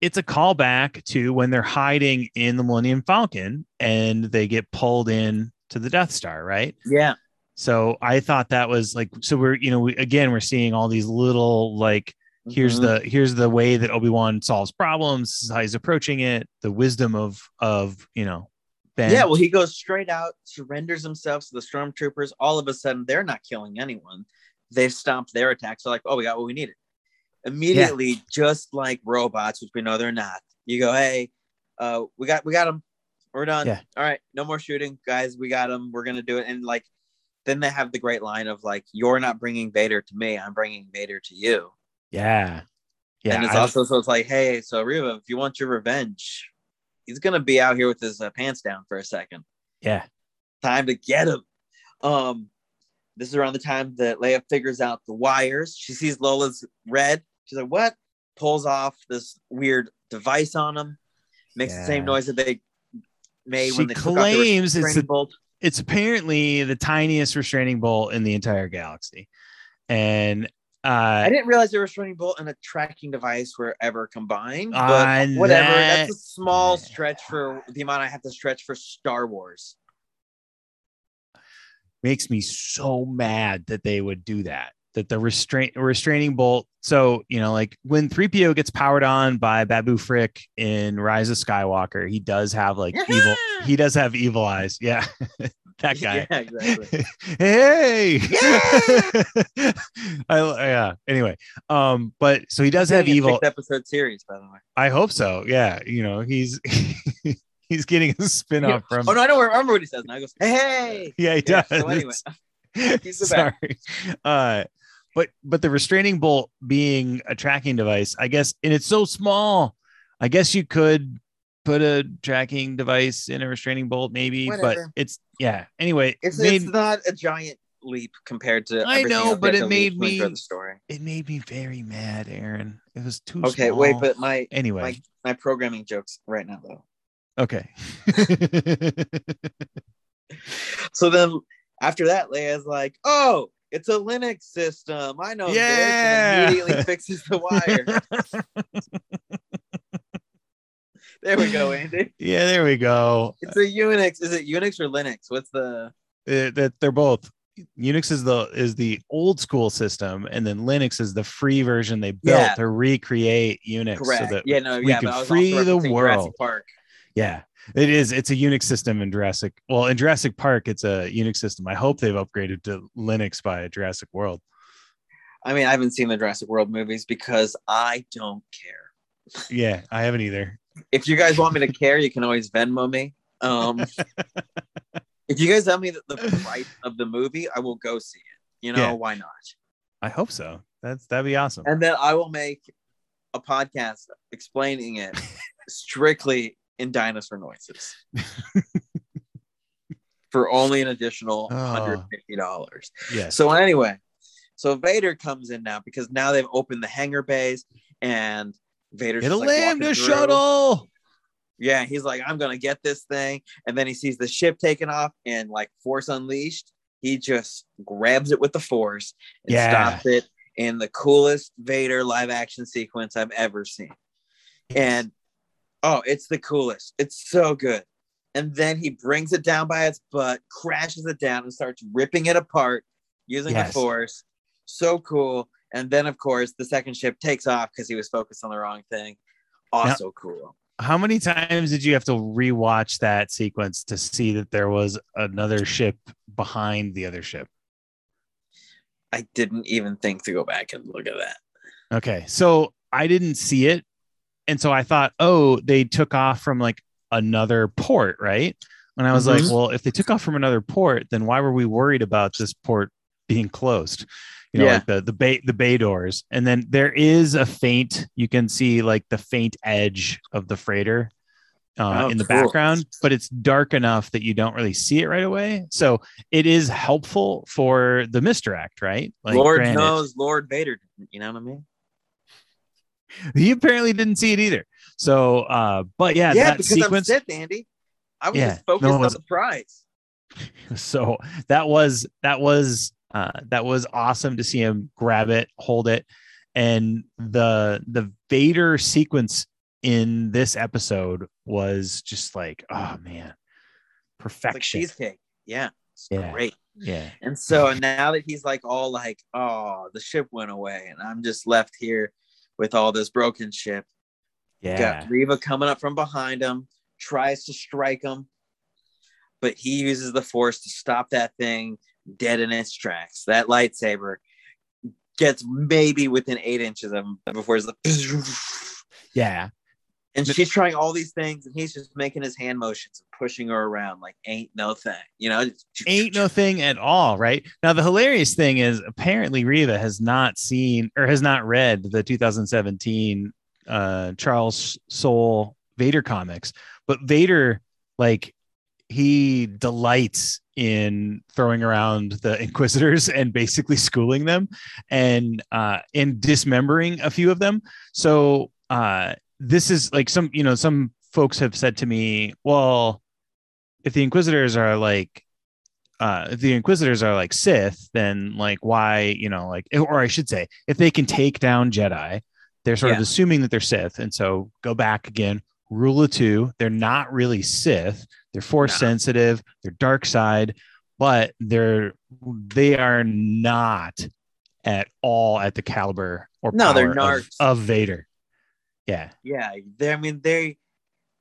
it's a callback to when they're hiding in the millennium falcon and they get pulled in to the death star right Yeah. So I thought that was like so we're you know we, again we're seeing all these little like here's Mhm. the here's the way that Obi-Wan solves problems is how he's approaching it the wisdom of of you know Ben Yeah, well, he goes straight out, surrenders himself to the stormtroopers. All of a sudden, they're not killing anyone. They've stopped their attacks. They're like, oh, we got what we needed. Immediately, just like robots, which we know they're not. You go, hey, uh, we got we got them. We're done. Yeah. All right, no more shooting, guys. We got them. We're gonna do it. And like, then they have the great line of like, "You're not bringing Vader to me. I'm bringing Vader to you." yeah Yeah, and it's I- also so it's like, hey, so Reva, if you want your revenge, he's gonna be out here with his uh, pants down for a second. yeah, Time to get him. Um, this is around the time that Leia figures out the wires. She sees Lola's red. She's like, "What?" Pulls off this weird device on him. Makes the same noise that they made She when they claims it's a- bolt. it's apparently the tiniest restraining bolt in the entire galaxy, and I uh, didn't realize the restraining bolt and a tracking device were ever combined, but whatever. that- That's a small stretch for the amount I have to stretch for Star Wars. makes me so mad that they would do that. That the restraint restraining bolt. So you know, like when 3PO gets powered on by Babu Frick in Rise of Skywalker, he does have like evil. He does have evil eyes. Yeah, [laughs] that guy. [laughs] Yeah, exactly. [laughs] hey I, yeah anyway um but so he does have evil episode series, by the way. i hope so yeah you know he's he's getting a spin-off from Oh no, I don't remember what he says. Now he goes, "Hey, yeah he Yeah, does so anyway, he's the sorry uh but but the restraining bolt being a tracking device i guess and it's so small i guess you could put a tracking device in a restraining bolt maybe but it's yeah anyway it's made- it's not a giant leap compared to. I know, but it made leap to ensure me- the story. it made me very mad aaron it was too Okay, wait, but my anyway my my programming jokes right now though. okay [laughs] So then after that, Leia's like, "Oh, it's a Linux system. I know Yeah. this." Immediately fixes the wire. [laughs] there we go, Andy. yeah there we go It's a Unix. Is it Unix or Linux? What's the? Uh, that they're both unix is the is the old school system and then linux is the free version they built Yeah. to recreate unix Correct. so that yeah, no, we yeah. can but I was free the world. Park. yeah it is it's a unix system in jurassic well in jurassic park it's a unix system i hope they've upgraded to linux by jurassic world I mean, I haven't seen the Jurassic World movies because I don't care. yeah i haven't either If you guys want me to care, you can always Venmo me. Um, [laughs] if you guys tell me the, the price of the movie, I will go see it. You know Yeah. why not? i hope so that's that'd be awesome And then I will make a podcast explaining it [laughs] strictly in dinosaur noises for only an additional Oh. $150. yes So anyway, so Vader comes in now because now they've opened the hangar bays and Vader's it'll just, like, land the shuttle Yeah, he's like, I'm gonna get this thing, and then he sees the ship taken off and like Force Unleashed. He just grabs it with the Force and Yeah. stops it in the coolest Vader live action sequence I've ever seen. And oh, it's the coolest. It's so good. And then he brings it down by its butt, crashes it down, and starts ripping it apart using Yes. the Force. So cool. And then, of course, the second ship takes off because he was focused on the wrong thing. Also cool. how many times did you have to rewatch that sequence to see that there was another ship behind the other ship I didn't even think to go back and look at that. Okay. So I didn't see it. And so I thought, oh, they took off from like another port, right? And I was like, Mhm. well, if they took off from another port, then why were we worried about this port being closed? You know, Yeah. like the the bay the bay doors. And then there is a faint, you can see like the faint edge of the freighter uh, Oh, in the cool. background, but it's dark enough that you don't really see it right away. So it is helpful for the misdirect, right? Like Lord granted- knows Lord Vader you know what I mean? [laughs] he apparently didn't see it either. So, uh, but yeah, Yeah, because sequence. I'm Sith, Andy. I was Yeah, just focused no, it on the prize. [laughs] So that was that was uh, that was awesome to see him grab it, hold it, and the the Vader sequence in this episode was just like, oh man, It's like perfection. cheesecake. Yeah. It's Yeah. great. yeah, And so now that he's like all like, oh, the ship went away, and I'm just left here with all this broken ship. yeah, Got Reva coming up from behind him, tries to strike him, but he uses the force to stop that thing dead in its tracks. That lightsaber gets maybe within eight inches of him before he's like, yeah. And she's trying all these things, and he's just making his hand motions and pushing her around like ain't no thing, you know? ain't no thing at all, right? Now the hilarious thing is apparently Reva has not seen or has not read the 2017 uh Charles Soule Vader comics, but Vader like he delights in throwing around the [laughs] inquisitors and basically schooling them and uh in dismembering a few of them. So uh this is like some you know some folks have said to me, well, if the inquisitors are like uh, if the inquisitors are like Sith, then like why, you know, like, or I should say, if they can take down Jedi, they're sort of assuming that they're Sith. And so go back again, rule of two, they're not really Sith. They're force No. sensitive, they're dark side, but they're, they are not at all at the caliber or No, they're power of, of Vader. Yeah. Yeah, they I mean they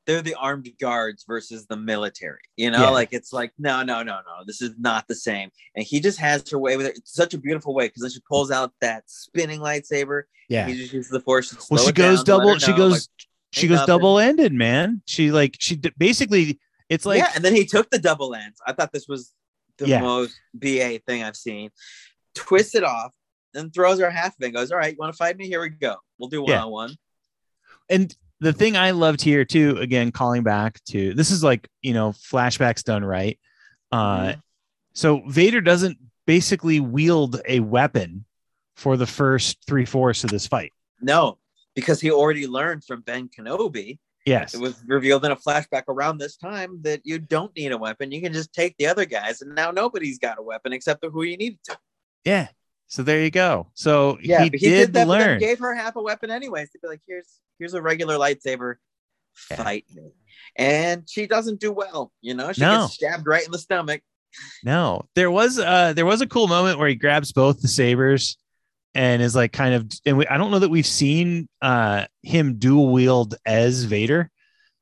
they're the armed guards versus the military. You know, Yeah. like it's like no, no, no, no. This is not the same. And he just has her way with it. It's such a beautiful way because then she pulls out that spinning lightsaber. Yeah. He just uses the force. To well she goes double she goes like, she goes double ended man she like she d- basically it's like yeah, and then he took the double ends. I thought this was the Yeah. most BA thing I've seen. Twists it off and throws her half of it and goes, All right, you want to fight me? Here we go. We'll do one on one. And the thing i loved here too again calling back to this is like you know flashbacks done right uh Mhm. so vader doesn't basically wield a weapon for the first three fourths of this fight No, because he already learned from Ben Kenobi yes it was revealed in a flashback around this time that you don't need a weapon. You can just take the other guys, and now nobody's got a weapon except for who you need to. yeah so there you go so Yeah, he, but did, that, but learn gave her half a weapon anyways to be like, here's here's a regular lightsaber, Yeah. fight me. And she doesn't do well, you know. She No. gets stabbed right in the stomach. No, there was uh there was a cool moment where he grabs both the sabers and is like kind of and we, I don't know that we've seen uh him dual wield as Vader.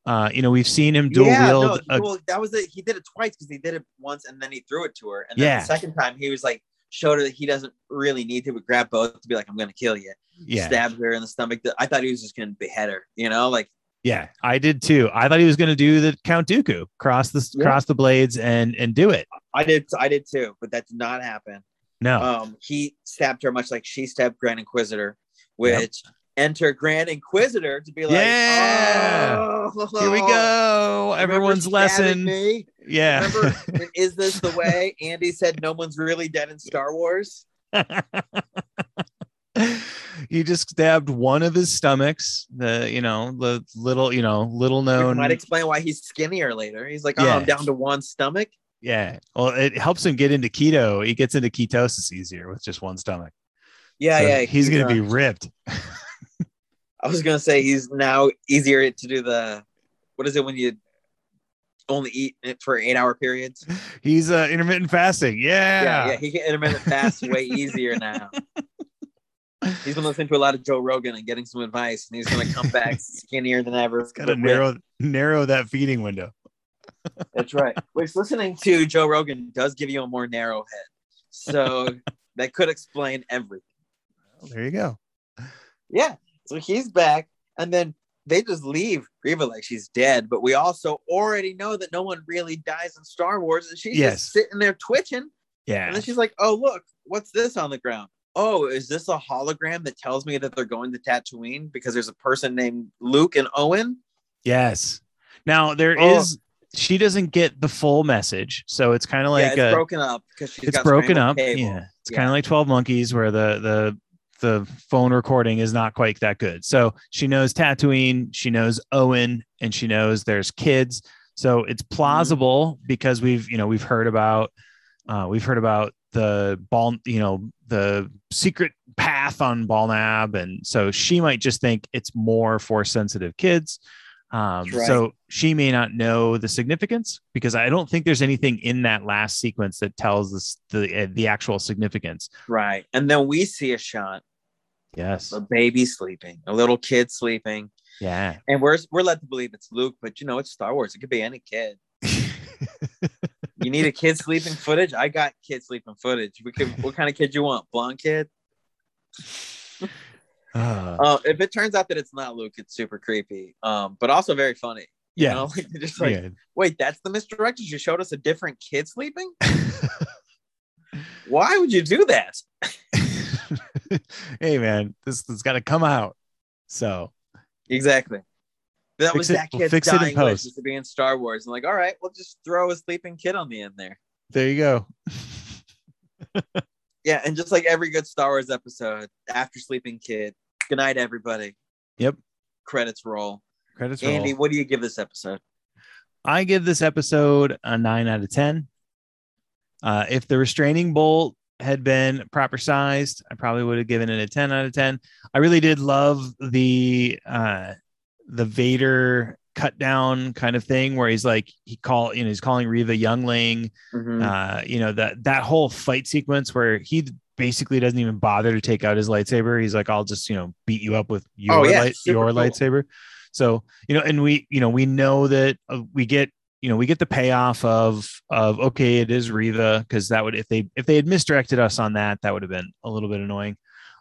Uh you know, we've seen him dual yeah, wield no, a- well, that was it. He did it twice because he did it once and then he threw it to her. And then Yeah. the second time he was like showed her that he doesn't really need to, but grab both to be like, I'm gonna kill you. yeah. stabbed her in the stomach. I thought he was just gonna behead her, you know, like Yeah, I did too. I thought he was to do the Count Dooku, cross the Yeah. cross the blades and and do it. I did I did too, but that did not happen. No. Um he stabbed her much like she stabbed Grand Inquisitor, which enter Grand Inquisitor to be like, Yeah. oh, Here we go. [laughs] Everyone's lesson. Me? Yeah. Remember, [laughs] is this the way Andy said no one's really dead in Star Wars? [laughs] he just stabbed one of his stomachs. The you know the little you know little Which known. might explain why he's skinnier later. He's like, oh, Yeah. I'm down to one stomach. Yeah. Well, it helps him get into keto. He gets into ketosis easier with just one stomach. Yeah, So yeah. He's, going to be ripped. [laughs] I was gonna say he's now easier to do the what is it when you only eat it for eight hour periods? [laughs] He's uh, intermittent fasting. Yeah. Yeah, yeah, he can intermittent fast way easier now. [laughs] He's been listening to a lot of Joe Rogan and getting some advice, and he's gonna come back [laughs] skinnier than ever. Got to narrow narrow that feeding window. That's right. Which listening to Joe Rogan does give you a more narrow head, so that could explain everything. Well, there you go. Yeah. So he's back, and then they just leave Reva like she's dead. But we also already know that no one really dies in Star Wars, and she's Yes. just sitting there twitching. Yeah. And then she's like, "Oh, look, what's this on the ground? Oh, is this a hologram that tells me that they're going to Tatooine because there's a person named Luke and Owen?" Yes. Now there oh. is. Oh. She doesn't get the full message, so it's kind of like yeah, it's a, broken up because she's it's got broken up. cable. Yeah, it's Yeah. kind of like Twelve Monkeys, where the the the phone recording is not quite that good. So she knows Tatooine, she knows Owen, and she knows there's kids. So it's plausible because we've you know we've heard about uh, we've heard about the ball you know the secret path on Balnab, and so she might just think it's more for sensitive kids. Um, right. So she may not know the significance because I don't think there's anything in that last sequence that tells us the uh, the actual significance. Right, and then we see a shot, Yes. a baby sleeping, a little kid sleeping, Yeah. and we're we're led to believe it's Luke, but you know it's Star Wars. It could be any kid. [laughs] You need a kid sleeping footage. I got kid sleeping footage. We could. What kind of kid you want? Blonde kid? Uh, Uh, if it turns out that it's not Luke, it's super creepy. Um, but also very funny. You yeah. know, [laughs] like just like, yeah. wait, that's the misdirected. You showed us a different kid sleeping. [laughs] Why would you do that? [laughs] hey man, this has got to come out. So Exactly. That Fix was it- that kid's fix it in dying post. was to be in Star Wars. And like, all right, we'll just throw a sleeping kid on the end there. there you go. Yeah, and just like every good Star Wars episode, after sleeping kid, good night, everybody. Yep. Credits roll. Credits Andy, roll. Andy, what do you give this episode? I give this episode a nine out of ten. Uh, if the restraining bolt had been proper sized, I probably would have given it a ten out of ten. I really did love the uh, the Vader cut down kind of thing where he's like he call you know he's calling Reva youngling. Mhm. Uh, you know that that whole fight sequence where he basically doesn't even bother to take out his lightsaber. He's like, I'll just you know beat you up with your Oh, yeah, light, your cool. lightsaber. So you know, and we you know we know that uh, we get you know we get the payoff of of okay, it is Reva. because that would if they if they had misdirected us on that that would have been a little bit annoying.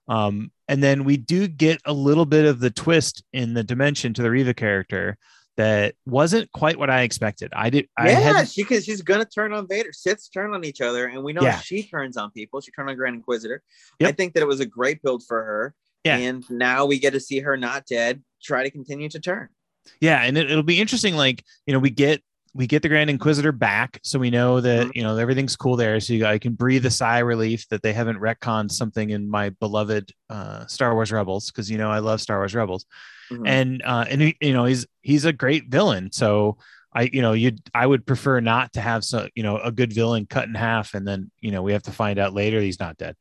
Um, and then we do get a little bit of the twist in the dimension to the Reva character that wasn't quite what I expected. I did. I yeah, had she cause she's gonna turn on Vader. Siths turn on each other, and we know Yeah. she turns on people. She turned on Grand Inquisitor. Yep. I think that it was a great build for her. Yeah. And now we get to see her not dead, try to continue to turn. yeah and it, it'll be interesting like you know we get we get the grand inquisitor back so we know that Mhm. you know everything's cool there so you, i can breathe a sigh of relief that they haven't retconned something in my beloved uh star wars rebels because you know i love star wars rebels Mhm. and uh and he, you know he's he's a great villain. So i you know you i would prefer not to have so you know a good villain cut in half and then you know we have to find out later he's not dead.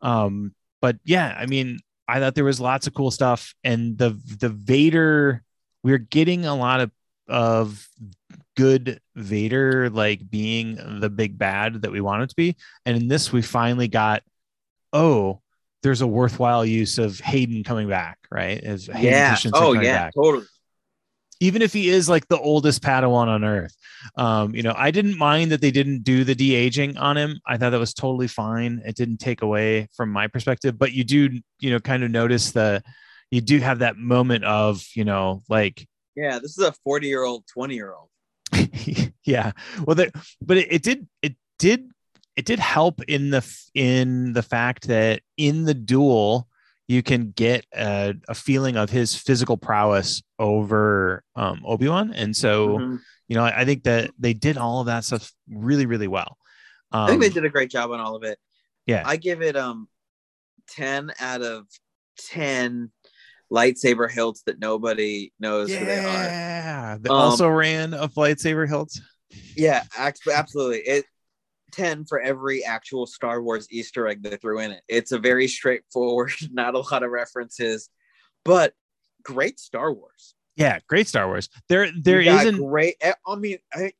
Um but yeah i mean i thought there was lots of cool stuff and the the vader we're getting a lot of of good vader like being the big bad that we want it to be. And in this we finally got oh there's a worthwhile use of hayden coming back right as hayden yeah. Christensen Oh yeah, back totally. even if he is like the oldest Padawan on earth. Um, you know, I didn't mind that they didn't do the de-aging on him. I thought that was totally fine. It didn't take away from my perspective, but you do, you know, kind of notice the you do have that moment of, you know, like Yeah, this is a 40 year old, 20 year old. [laughs] yeah. Well, there, but it, it did it did it did help in the in the fact that in the duel you can get a, a feeling of his physical prowess over um, Obi-Wan. And so, Mhm. you know, I, I think that they did all of that stuff really, really well. Um, I think they did a great job on all of it. Yeah. I give it um 10 out of 10 lightsaber hilts that nobody knows who they are. yeah. They Um, also ran of lightsaber hilts. Yeah, absolutely. It 10 for every actual Star Wars Easter egg they threw in it. It's a very straightforward, [laughs] not a lot of references, but great Star Wars. Yeah, great Star Wars. There, there isn't. great. eh, I mean, I,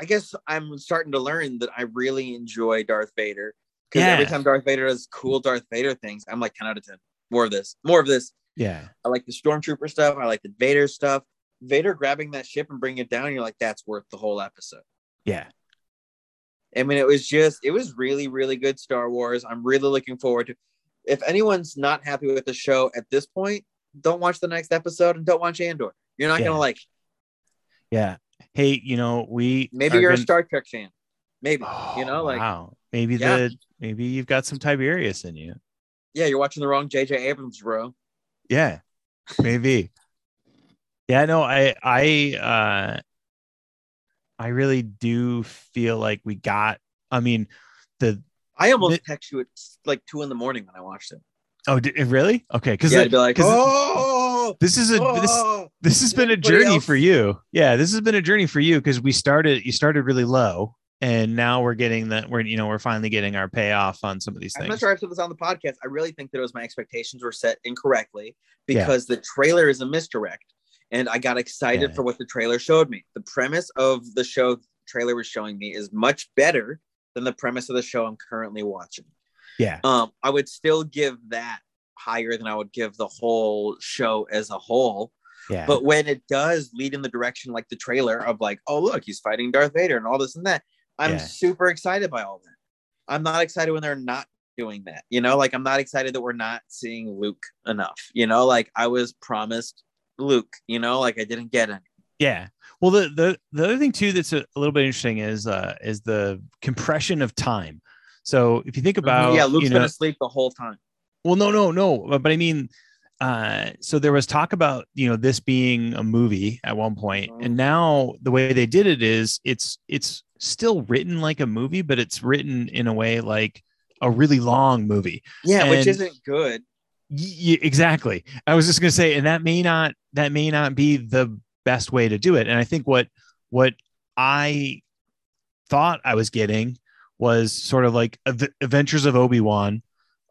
I guess I'm starting to learn that I really enjoy Darth Vader because every time Darth Vader does cool Darth Vader things, I'm like 10 out of 10. More of this, more of this. Yeah, I like the stormtrooper stuff. I like the Vader stuff. Vader grabbing that ship and bringing it down. You're like, that's worth the whole episode. yeah, I mean, it was just, it was really, really good Star Wars. I'm really looking forward to. If anyone's not happy with the show at this point, don't watch the next episode and don't watch Andor. You're not Yeah. gonna like. it. yeah. Hey, you know, we Maybe you're a gonna- Star Trek fan. Maybe Oh, you know, like wow. Maybe Yeah. the maybe you've got some Tiberius in you. yeah, you're watching the wrong J.J. Abrams, bro. Yeah, maybe. [laughs] yeah, no, I I uh I really do feel like we got I mean the I almost Th- text you at like two in the morning when I watched it. oh did, really? Okay, cuz Yeah, I'd be like, oh, this is a this oh." this has been a journey else- for you. Yeah, this has been a journey for you because we started you started really low and now we're getting that we're you know we're finally getting our payoff on some of these things. I'm not sure I've said this on the podcast. I really think that it was my expectations were set incorrectly Yeah. because the trailer is a misdirect. And I got excited Yeah. for what the trailer showed me. The premise of the show the trailer was showing me is much better than the premise of the show I'm currently watching. Yeah. Um, I would still give that higher than I would give the whole show as a whole. Yeah. But when it does lead in the direction like the trailer of like, oh look, he's fighting Darth Vader and all this and that, I'm Yeah. super excited by all that. I'm not excited when they're not doing that. You know, like I'm not excited that we're not seeing Luke enough. You know, like I was promised Luke. You know, like I didn't get it. Yeah. Well, the the the other thing too that's a, a little bit interesting is uh is the compression of time. So if you think about yeah, Luke's you been asleep the whole time. well, no, no, no, but, but I mean, uh, so there was talk about you know this being a movie at one point, Mhm. and now the way they did it is it's it's still written like a movie, but it's written in a way like a really long movie. Yeah, which isn't good. Y- exactly. I was just going to say, and that may not that may not be the best way to do it. And I think what what I thought I was getting was sort of like Adventures of Obi Wan,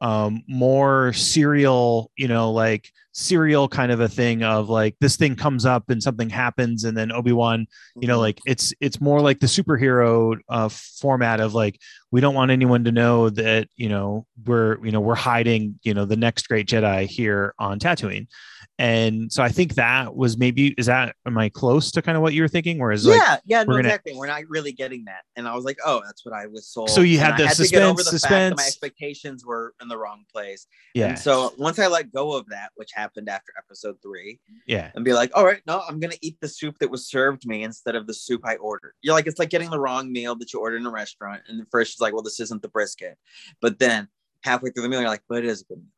um, more serial, you know, like serial kind of a thing of like this thing comes up and something happens, and then Obi Wan you know like it's it's more like the superhero uh format of like we don't want anyone to know that you know we're you know we're hiding you know the next great jedi here on tatooine and so i think that was maybe is that am i close to kind of what you were thinking whereas like yeah, yeah, no, we're gonna- exactly. We're not really getting that, and I was like, oh, that's what I was sold. So you And had I the had get over suspense- the that my expectations were in the wrong place. yeah And so once I let go of that, which happened after episode three, yeah and be like, all right, no, I'm gonna eat the soup that was served me instead of the soup I ordered. You're like, it's like getting the wrong meal that you ordered in a restaurant, and first she's like, well, this isn't the brisket, but then halfway through the meal, you're like, but it is a good meal.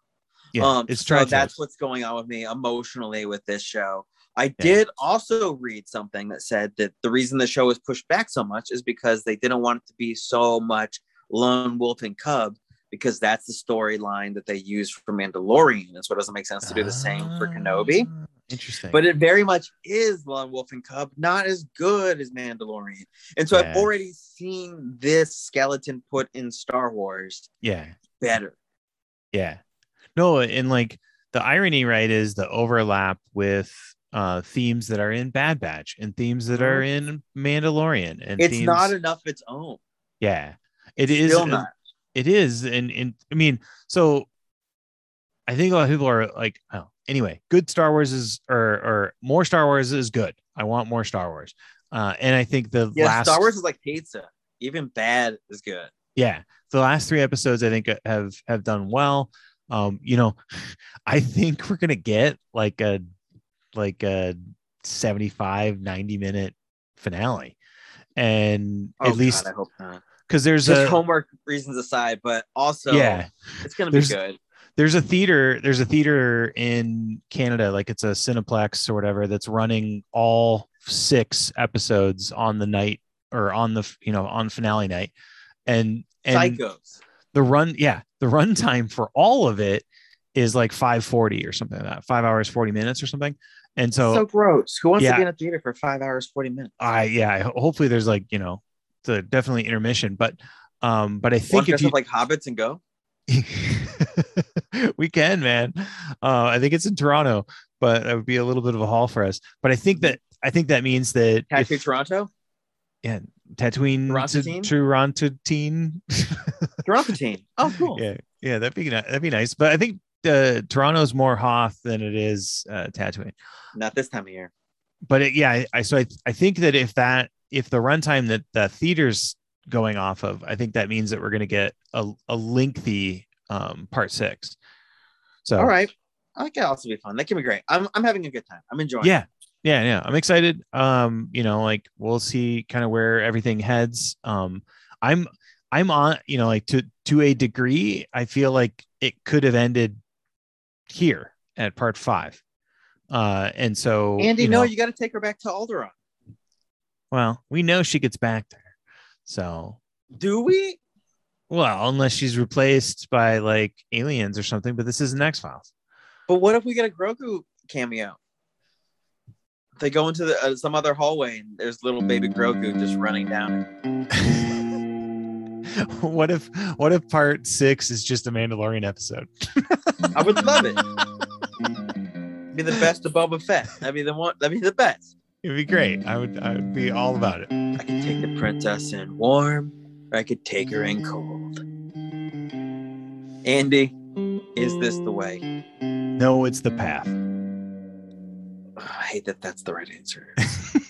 Yeah um, it's so that's what's going on with me emotionally with this show. I Yeah. did also read something that said that the reason the show was pushed back so much is because they didn't want it to be so much lone wolf and cub because that's the storyline that they use for Mandalorian. And so it doesn't make sense to do the same for Kenobi. Ah, interesting But it very much is Lone Wolf and Cub, not as good as Mandalorian. And so I've already seen this skeleton put in Star Wars yeah better. Yeah. No, and like the irony, right, is the overlap with uh themes that are in Bad Batch and themes that are in Mandalorian and It's themes, not enough its own. yeah. It is Still not. it is and and I mean, so I think a lot of people are like, oh, anyway, good Star Wars is or or more Star Wars is good. I want more Star Wars. Uh and I think the Yeah, last Star Wars is like pizza. Even bad is good. yeah the last three episodes i think uh, have have done well um you know [laughs] i think we're gonna get like a like a 75 90 minute finale and Oh, at least God, I hope not. because there's Just a homework reasons aside, but also yeah it's gonna be There's- good. there's a theater there's a theater in canada like it's a cineplex or whatever that's running all six episodes on the night or on the you know on finale night and and Psychos. the run yeah the runtime for all of it is like 540 or something like that five hours 40 minutes or something and so, So, gross. Who wants Yeah. to be in a theater for five hours, 40 minutes? i yeah hopefully there's like you know the definitely intermission but um but i think to if dress you like hobbits and go? [laughs] we can man uh i think it's in toronto but it would be a little bit of a haul for us but i think that i think that means that Tattoo if, Toronto? yeah tatooine Toronto-tine? to toronto teen Toronto. Oh, cool. yeah yeah that'd be that'd be nice but i think uh, toronto's more hoth than it is uh tatooine Not this time of year. but it, yeah I, I so I, I think that if that if the runtime that the theater's going off of i think that means that we're going to get a, a lengthy um part six so All right. I think it'll also be fun. That can be great. I'm, I'm having a good time. I'm enjoying yeah yeah yeah i'm excited um you know like we'll see kind of where everything heads um i'm i'm on you know like to to a degree i feel like it could have ended here at part five uh and so. Andy, you no, you got to take her back to Alderaan. well we know she gets back there so Do we? well unless she's replaced by like aliens or something but this isn't x-files But what if we get a Grogu cameo? They go into the, uh, some other hallway and there's little baby Grogu just running down. [laughs] what if what if part six is just a mandalorian episode I would love it. [laughs] Be the best of Boba Fett. That'd be the one. That'd be the best. It'd be great. I would I would be all about it. I could take the princess in warm, or I could take her in cold. Andy, is this the way? No, it's the path. I hate that that's the right answer. [laughs]